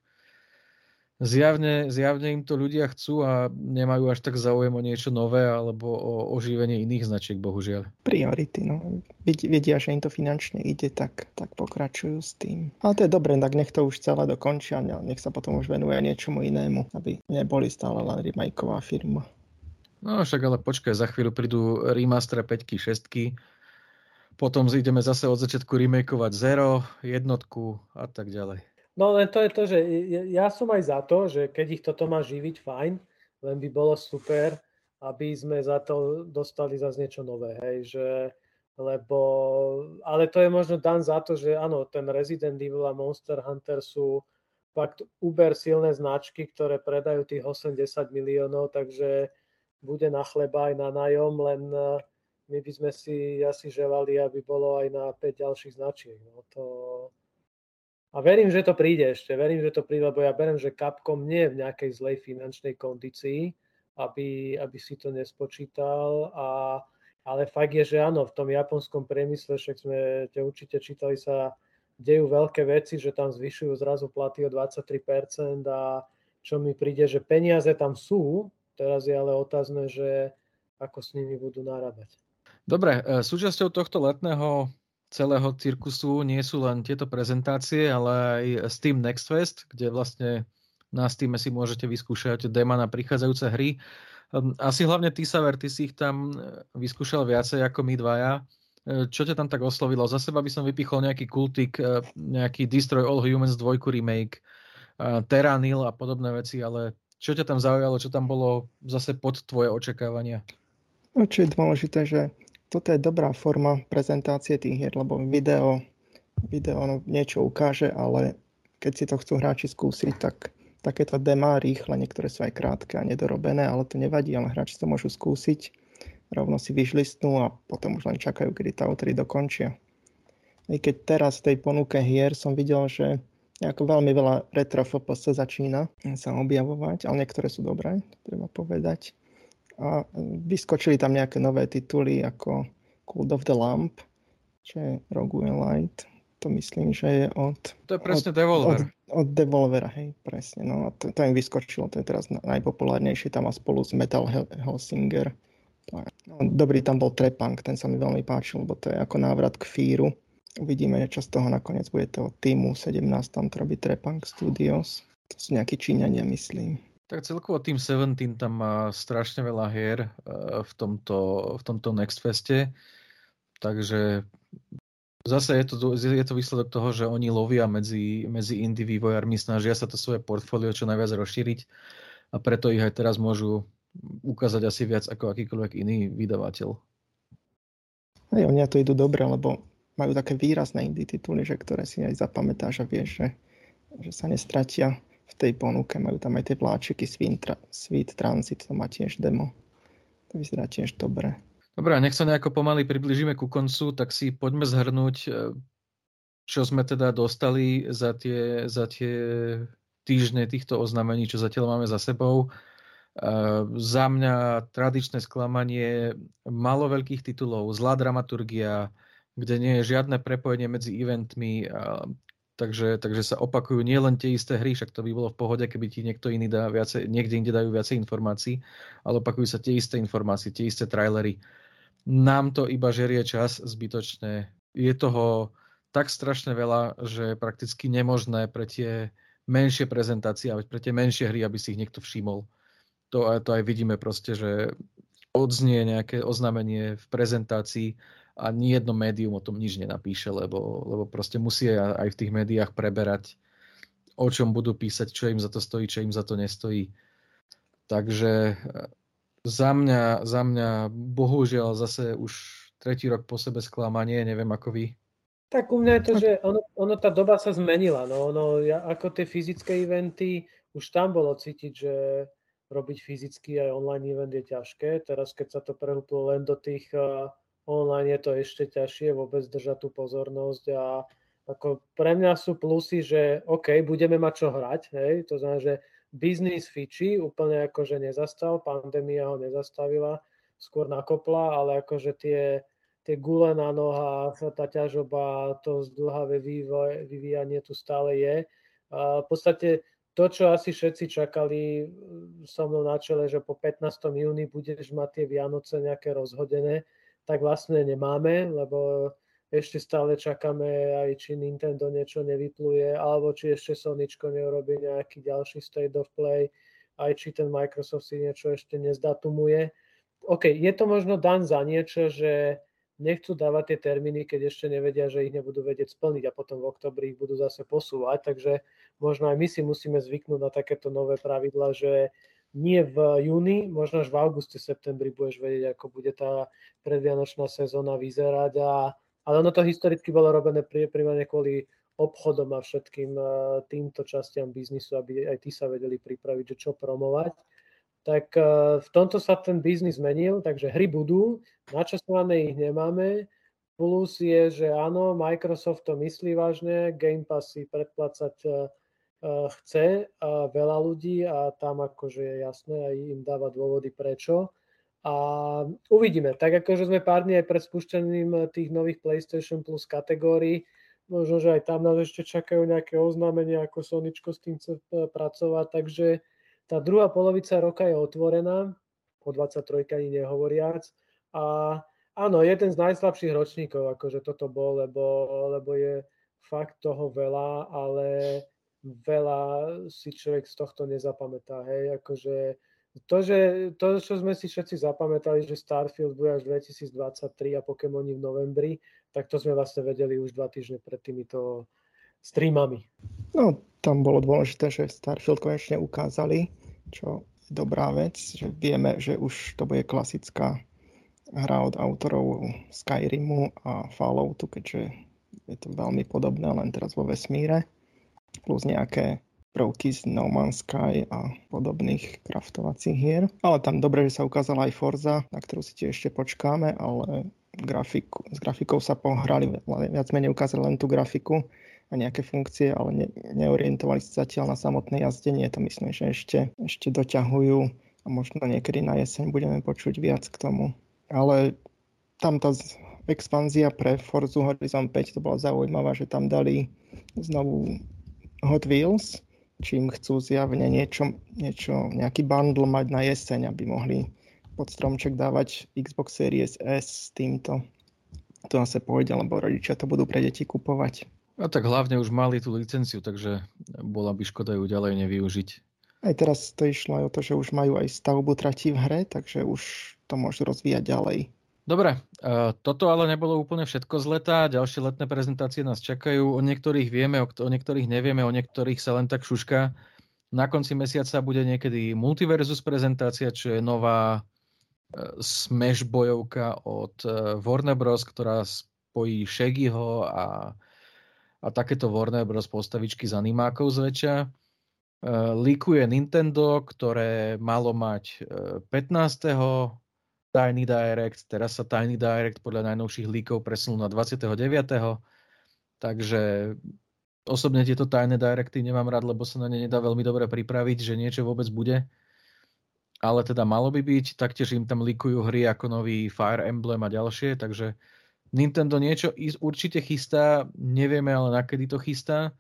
zjavne, zjavne im to ľudia chcú a nemajú až tak záujem o niečo nové alebo o oživenie iných značiek, bohužiaľ. Priority, no. Vedia, že im to finančne ide, tak, tak pokračujú s tým. Ale to je dobré, tak nech to už celé dokončia, nech sa potom už venuje niečomu inému, aby neboli stále len remakeová firma. No však ale počkaj, za chvíľu prídu remaster 5 6 potom ideme zase od začiatku remakeovať Zero, jednotku a tak ďalej. No len to je to, že ja som aj za to, že keď ich toto má živiť, fajn, len by bolo super, aby sme za to dostali zase niečo nové, hej, že lebo, ale to je možno dan za to, že áno, ten Resident Evil a Monster Hunter sú fakt uber silné značky, ktoré predajú tých 80 miliónov, takže bude na chleba aj na nájom, len eh, my by sme si asi želali, aby bolo aj na 5 ďalších značiek. No to... A verím, že to príde ešte, verím, že to príde, lebo ja verím, že Capcom nie je v nejakej zlej finančnej kondícii aby, aby si to nespočítal. A, ale fakt je, že áno, v tom japonskom priemysle, však sme te určite čítali sa, dejú veľké veci, že tam zvyšujú zrazu platy o 23% a čo mi príde, že peniaze tam sú, teraz je ale otázne, že ako s nimi budú narábať. Dobre, e, súčasťou tohto letného celého cirkusu nie sú len tieto prezentácie, ale aj Steam Next Fest, kde vlastne na Steam si môžete vyskúšať dema na prichádzajúce hry. Ehm, asi hlavne ty, Saver, ty si ich tam e, vyskúšal viacej ako my dvaja. E, čo ťa tam tak oslovilo? Za seba by som vypichol nejaký kultik, nejaký Destroy All Humans 2 remake, Terranil a podobné veci, ale čo ťa tam zaujalo, čo tam bolo zase pod tvoje očakávania? Čo je dôležité, že toto je dobrá forma prezentácie tých hier, lebo video, video no, niečo ukáže, ale keď si to chcú hráči skúsiť, tak takéto demá rýchle, niektoré sú aj krátke a nedorobené, ale to nevadí, ale hráči to môžu skúsiť, rovno si vyšlistnú a potom už len čakajú, kedy tá autory dokončia. I keď teraz v tej ponuke hier som videl, že ako veľmi veľa retro FPS začína sa objavovať, ale niektoré sú dobré, treba povedať a vyskočili tam nejaké nové tituly ako Cold of the Lamp, čo je Rogue Light. To myslím, že je od... To je presne od, Devolver. Od, od Devolvera, hej, presne. No a to, to im vyskočilo, to je teraz najpopulárnejšie tam a spolu s Metal Helsinger. No, dobrý tam bol Trepang, ten sa mi veľmi páčil, lebo to je ako návrat k Fíru. Uvidíme, čo z toho nakoniec bude toho týmu 17, tam to robí Trepang Studios. To sú nejakí Číňania, myslím. Tak celkovo Team 17 tam má strašne veľa hier eh, v tomto, v tomto Next Feste, takže zase je to, je to výsledok toho, že oni lovia medzi, medzi indie vývojármi, snažia sa to svoje portfólio čo najviac rozšíriť a preto ich aj teraz môžu ukázať asi viac ako akýkoľvek iný vydavateľ. Hej, oni to idú dobre, lebo majú také výrazné indie tituly, že ktoré si aj zapamätáš a vieš, že, že sa nestratia v tej ponuke. Majú tam aj tie vláčiky Sweet, Transit, to má tiež demo. To vyzerá tiež dobre. Dobre, a nech sa nejako pomaly približíme ku koncu, tak si poďme zhrnúť, e, čo sme teda dostali za tie, za tie týždne týchto oznámení, čo zatiaľ máme za sebou. Uh, za mňa tradičné sklamanie malo veľkých titulov, zlá dramaturgia, kde nie je žiadne prepojenie medzi eventmi, uh, Takže, takže sa opakujú nielen tie isté hry, však to by bolo v pohode, keby ti niekto iný dá viacej, niekde inde dajú viacej informácií, ale opakujú sa tie isté informácie, tie isté trailery. Nám to iba žerie čas zbytočne. Je toho tak strašne veľa, že je prakticky nemožné pre tie menšie prezentácie a pre tie menšie hry, aby si ich niekto všimol. To, to aj vidíme proste, že odznie nejaké oznámenie v prezentácii a ni jedno médium o tom nič nenapíše, lebo, lebo proste musí aj v tých médiách preberať, o čom budú písať, čo im za to stojí, čo im za to nestojí. Takže e, za mňa, za mňa bohužiaľ zase už tretí rok po sebe sklamanie, neviem ako vy. Tak u mňa je to, že ono, ono tá doba sa zmenila. No, ono, ja, ako tie fyzické eventy, už tam bolo cítiť, že robiť fyzicky aj online event je ťažké. Teraz, keď sa to prehúplo len do tých uh, online je to ešte ťažšie vôbec držať tú pozornosť a ako pre mňa sú plusy, že OK, budeme mať čo hrať, hej, to znamená, že biznis fičí, úplne ako, že nezastal, pandémia ho nezastavila, skôr nakopla, ale akože tie, tie gule na nohách, tá ťažoba, to zdlhavé vývoj, vyvíjanie tu stále je. A v podstate to, čo asi všetci čakali so mnou na čele, že po 15. júni budeš mať tie Vianoce nejaké rozhodené, tak vlastne nemáme, lebo ešte stále čakáme aj či Nintendo niečo nevypluje, alebo či ešte Sonyčko neurobi nejaký ďalší state of play, aj či ten Microsoft si niečo ešte nezdatumuje. OK, je to možno dan za niečo, že nechcú dávať tie termíny, keď ešte nevedia, že ich nebudú vedieť splniť a potom v oktobri ich budú zase posúvať, takže možno aj my si musíme zvyknúť na takéto nové pravidla, že nie v júni, možno až v auguste, septembri budeš vedieť, ako bude tá predvianočná sezóna vyzerať. A, ale ono to historicky bolo robené primárne kvôli obchodom a všetkým e, týmto častiam biznisu, aby aj tí sa vedeli pripraviť, že čo promovať. Tak e, v tomto sa ten biznis zmenil, takže hry budú, načasované ich nemáme, plus je, že áno, Microsoft to myslí vážne, Game Pass si predplácať e, chce veľa ľudí a tam akože je jasné aj im dáva dôvody prečo. A uvidíme. Tak ako že sme pár dní aj pred spúšťaním tých nových PlayStation Plus kategórií, možno, že aj tam nás ešte čakajú nejaké oznámenia, ako Soničko s tým chce e, pracovať, takže tá druhá polovica roka je otvorená, o 23 ani nehovoriac. A áno, jeden z najslabších ročníkov, akože toto bol, lebo, lebo je fakt toho veľa, ale veľa si človek z tohto nezapamätá. Hej, akože to, že, to, čo sme si všetci zapamätali, že Starfield bude až 2023 a Pokémoni v novembri, tak to sme vlastne vedeli už dva týždne pred týmito streamami. No, tam bolo dôležité, že Starfield konečne ukázali, čo je dobrá vec, že vieme, že už to bude klasická hra od autorov Skyrimu a Falloutu, keďže je to veľmi podobné, len teraz vo vesmíre, plus nejaké prvky z No Man's Sky a podobných kraftovacích hier. Ale tam dobre, že sa ukázala aj Forza, na ktorú si tiež ešte počkáme, ale grafiku, s grafikou sa pohrali, viac menej ukázali len tú grafiku a nejaké funkcie, ale ne, neorientovali sa zatiaľ na samotné jazdenie. To myslím, že ešte, ešte doťahujú a možno niekedy na jeseň budeme počuť viac k tomu. Ale tam tá expanzia pre Forza Horizon 5 to bola zaujímavá, že tam dali znovu Hot Wheels, čím chcú zjavne niečo, niečo, nejaký bundle mať na jeseň, aby mohli pod stromček dávať Xbox Series S s týmto. To zase pôjde, lebo rodičia to budú pre deti kupovať. A tak hlavne už mali tú licenciu, takže bola by škoda ju ďalej nevyužiť. Aj teraz to išlo aj o to, že už majú aj stavbu tratí v hre, takže už to môžu rozvíjať ďalej. Dobre, toto ale nebolo úplne všetko z leta. Ďalšie letné prezentácie nás čakajú. O niektorých vieme, o niektorých nevieme, o niektorých sa len tak šuška. Na konci mesiaca bude niekedy Multiversus prezentácia, čo je nová e, Smash bojovka od e, Warner Bros., ktorá spojí Shaggyho a, a takéto Warner Bros. postavičky z animákov zväčša. E, líkuje Nintendo, ktoré malo mať 15. Tiny Direct, teraz sa Tiny Direct podľa najnovších líkov presunul na 29. Takže osobne tieto Tiny Directy nemám rád, lebo sa na ne nedá veľmi dobre pripraviť, že niečo vôbec bude. Ale teda malo by byť, taktiež im tam likujú hry ako nový Fire Emblem a ďalšie, takže Nintendo niečo určite chystá, nevieme ale na kedy to chystá.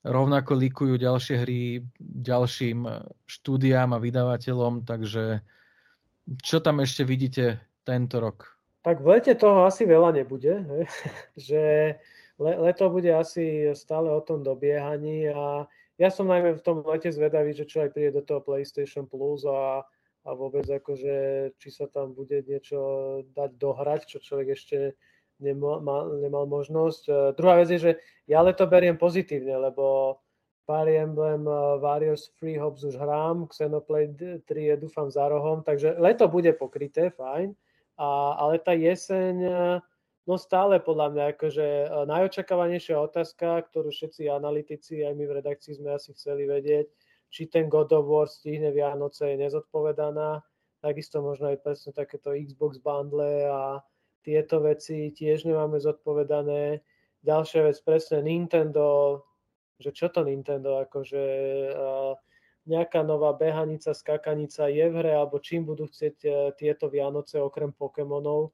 Rovnako likujú ďalšie hry ďalším štúdiám a vydavateľom, takže čo tam ešte vidíte tento rok? Tak v lete toho asi veľa nebude, *laughs* že le, leto bude asi stále o tom dobiehaní a ja som najmä v tom lete zvedavý, že čo aj príde do toho PlayStation Plus a, a vôbec akože, či sa tam bude niečo dať dohrať, čo človek ešte nemal, nemal možnosť. Uh, druhá vec je, že ja leto beriem pozitívne, lebo Fire Emblem uh, Warriors Free Hops už hrám, Xenoblade 3 je dúfam za rohom, takže leto bude pokryté, fajn, a, ale tá jeseň, uh, no stále podľa mňa akože uh, najočakávanejšia otázka, ktorú všetci analytici, aj my v redakcii sme asi chceli vedieť, či ten God of War stihne Vianoce je nezodpovedaná, takisto možno aj presne takéto Xbox bundle a tieto veci tiež nemáme zodpovedané. Ďalšia vec, presne Nintendo, že čo to Nintendo, akože nejaká nová behanica, skakanica je v hre, alebo čím budú chcieť e, tieto Vianoce okrem Pokémonov e,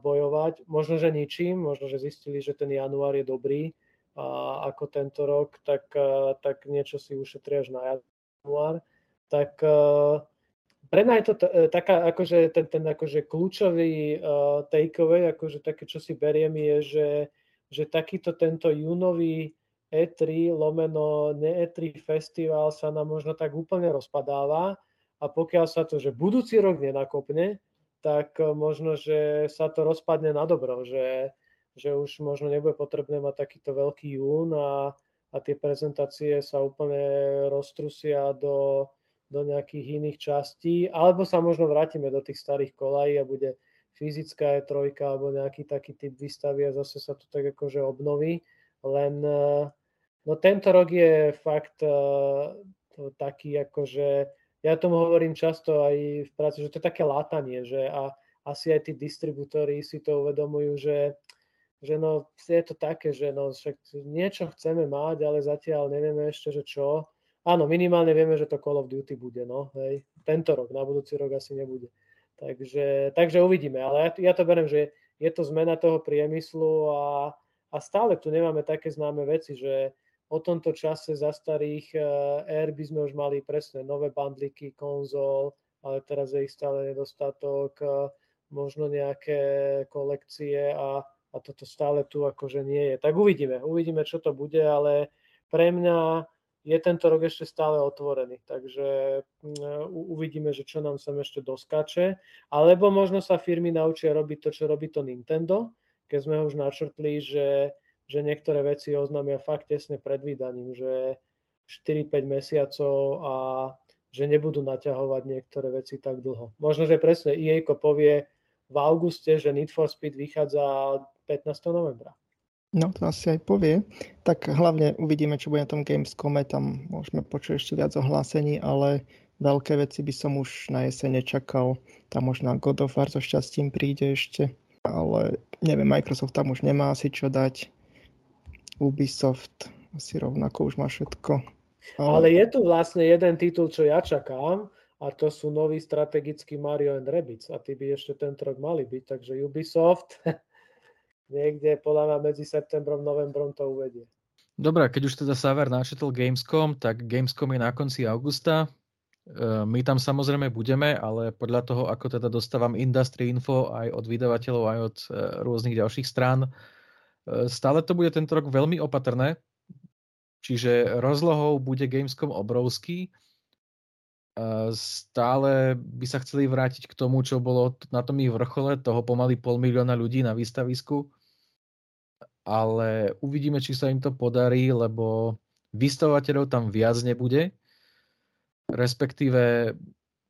bojovať. Možno, že ničím, možno, že zistili, že ten január je dobrý a ako tento rok, tak, e, tak niečo si ušetria až na január. Tak pre mňa je to taká, akože ten, ten akože kľúčový takeaway, akože také, čo si beriem, je, že, že takýto tento júnový E3 lomeno ne E3 festival sa nám možno tak úplne rozpadáva a pokiaľ sa to, že budúci rok nenakopne, tak e, možno, že sa to rozpadne na dobro, že, že už možno nebude potrebné mať takýto veľký jún a, a tie prezentácie sa úplne roztrusia do, do nejakých iných častí, alebo sa možno vrátime do tých starých kolají a bude fyzická je trojka alebo nejaký taký typ výstavy a zase sa to tak akože obnoví. Len uh, No tento rok je fakt uh, to taký, akože ja tomu hovorím často aj v práci, že to je také látanie, že a asi aj tí distribútory si to uvedomujú, že, že no, je to také, že no, však niečo chceme mať, ale zatiaľ nevieme ešte, že čo. Áno, minimálne vieme, že to Call of Duty bude, no, hej. Tento rok, na budúci rok asi nebude. Takže, takže uvidíme, ale ja, ja to beriem, že je to zmena toho priemyslu a, a stále tu nemáme také známe veci, že o tomto čase za starých Air by sme už mali presne nové bandliky, konzol, ale teraz je ich stále nedostatok, možno nejaké kolekcie a a toto stále tu akože nie je. Tak uvidíme, uvidíme, čo to bude, ale pre mňa je tento rok ešte stále otvorený, takže mm, uvidíme, že čo nám sem ešte doskače, alebo možno sa firmy naučia robiť to, čo robí to Nintendo, keď sme už načrtli, že, že niektoré veci oznámia fakt tesne pred vydaním, že 4-5 mesiacov a že nebudú naťahovať niektoré veci tak dlho. Možno, že presne EA povie v auguste, že Need for Speed vychádza 15. novembra. No, to asi aj povie. Tak hlavne uvidíme, čo bude na tom Gamescome. Tam môžeme počuť ešte viac ohlásení, ale veľké veci by som už na jeseň nečakal. Tam možno God of War so šťastím príde ešte. Ale neviem, Microsoft tam už nemá asi čo dať. Ubisoft asi rovnako už má všetko. Ale... ale je tu vlastne jeden titul, čo ja čakám a to sú nový strategický Mario and Rabbids a tí by ešte tento rok mali byť, takže Ubisoft *laughs* niekde podľa mňa medzi septembrom a novembrom to uvedie. Dobre, keď už teda Saver načetol Gamescom, tak Gamescom je na konci augusta. E, my tam samozrejme budeme, ale podľa toho, ako teda dostávam industry info aj od vydavateľov, aj od e, rôznych ďalších strán, stále to bude tento rok veľmi opatrné. Čiže rozlohou bude Gamescom obrovský. Stále by sa chceli vrátiť k tomu, čo bolo na tom ich vrchole, toho pomaly pol milióna ľudí na výstavisku ale uvidíme, či sa im to podarí, lebo vystavovateľov tam viac nebude, respektíve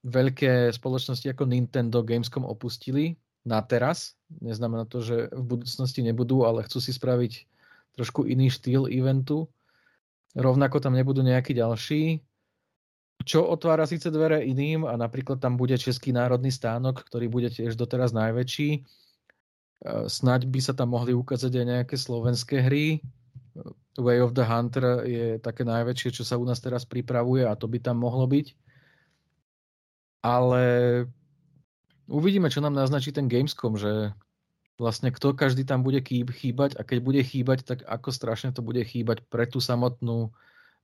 veľké spoločnosti ako Nintendo Gamescom opustili na teraz. Neznamená to, že v budúcnosti nebudú, ale chcú si spraviť trošku iný štýl eventu. Rovnako tam nebudú nejakí ďalší, čo otvára síce dvere iným a napríklad tam bude Český národný stánok, ktorý bude tiež doteraz najväčší Snaď by sa tam mohli ukázať aj nejaké slovenské hry. Way of the Hunter je také najväčšie, čo sa u nás teraz pripravuje a to by tam mohlo byť. Ale uvidíme, čo nám naznačí ten Gamescom, že vlastne kto každý tam bude chýbať a keď bude chýbať, tak ako strašne to bude chýbať pre tú samotnú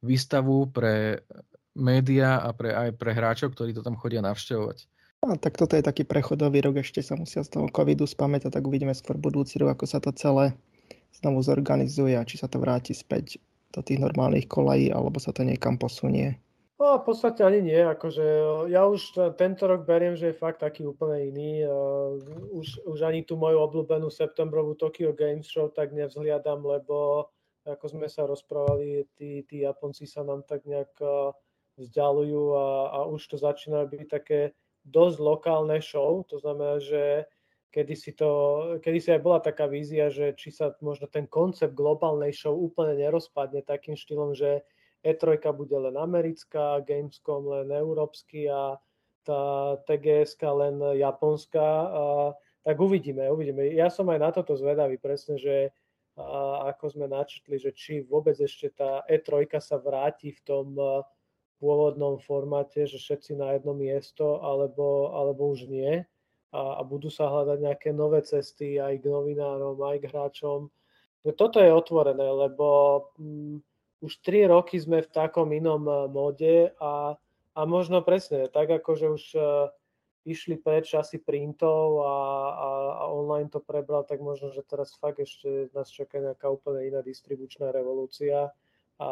výstavu, pre média a pre, aj pre hráčov, ktorí to tam chodia navštevovať. A tak toto je taký prechodový rok, ešte sa musia z toho covidu spamätať, tak uvidíme skôr budúci rok, ako sa to celé znovu zorganizuje a či sa to vráti späť do tých normálnych kolají, alebo sa to niekam posunie. No, v podstate ani nie, akože ja už tento rok beriem, že je fakt taký úplne iný. Uh, už, už ani tú moju obľúbenú septembrovú Tokyo Games Show tak nevzhliadam, lebo ako sme sa rozprávali, tí, tí Japonci sa nám tak nejak uh, vzdialujú a, a už to začína byť také dosť lokálne show, to znamená, že kedy si, to, kedy si aj bola taká vízia, že či sa možno ten koncept globálnej show úplne nerozpadne takým štýlom, že E3 bude len americká, Gamescom len európsky a tá TGS len japonská, a, tak uvidíme, uvidíme. Ja som aj na toto zvedavý presne, že a, ako sme načrtli, že či vôbec ešte tá E3 sa vráti v tom pôvodnom formáte, že všetci na jedno miesto, alebo, alebo už nie. A, a budú sa hľadať nejaké nové cesty aj k novinárom, aj k hráčom. Toto je otvorené, lebo um, už 3 roky sme v takom inom uh, móde a, a možno presne, tak ako že už uh, išli preč asi printov a, a, a online to prebral, tak možno, že teraz fakt ešte nás čaká nejaká úplne iná distribučná revolúcia a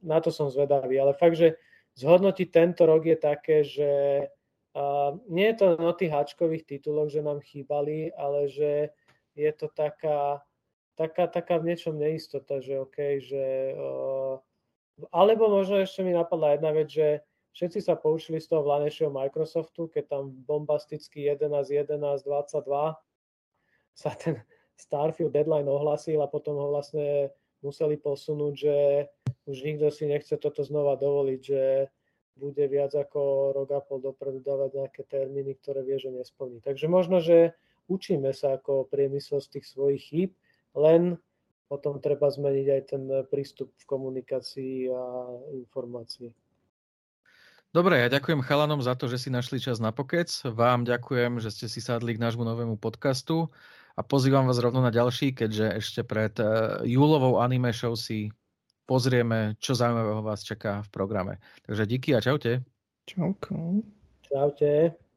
na to som zvedavý. Ale fakt, že zhodnotiť tento rok je také, že uh, nie je to o tých háčkových tituloch, že nám chýbali, ale že je to taká, taká, taká v niečom neistota, že OK, že uh, alebo možno ešte mi napadla jedna vec, že všetci sa poučili z toho vlanejšieho Microsoftu, keď tam bombasticky 11, 11, 22 sa ten Starfield deadline ohlasil a potom ho vlastne museli posunúť, že už nikto si nechce toto znova dovoliť, že bude viac ako rok a pol dopredu dávať nejaké termíny, ktoré vie, že nesplní. Takže možno, že učíme sa ako priemysel z tých svojich chýb, len potom treba zmeniť aj ten prístup v komunikácii a informácii. Dobre, ja ďakujem chalanom za to, že si našli čas na pokec. Vám ďakujem, že ste si sadli k nášmu novému podcastu a pozývam vás rovno na ďalší, keďže ešte pred eh, júlovou anime show si pozrieme, čo zaujímavého vás čaká v programe. Takže díky a čaute. Čauko. Čaute.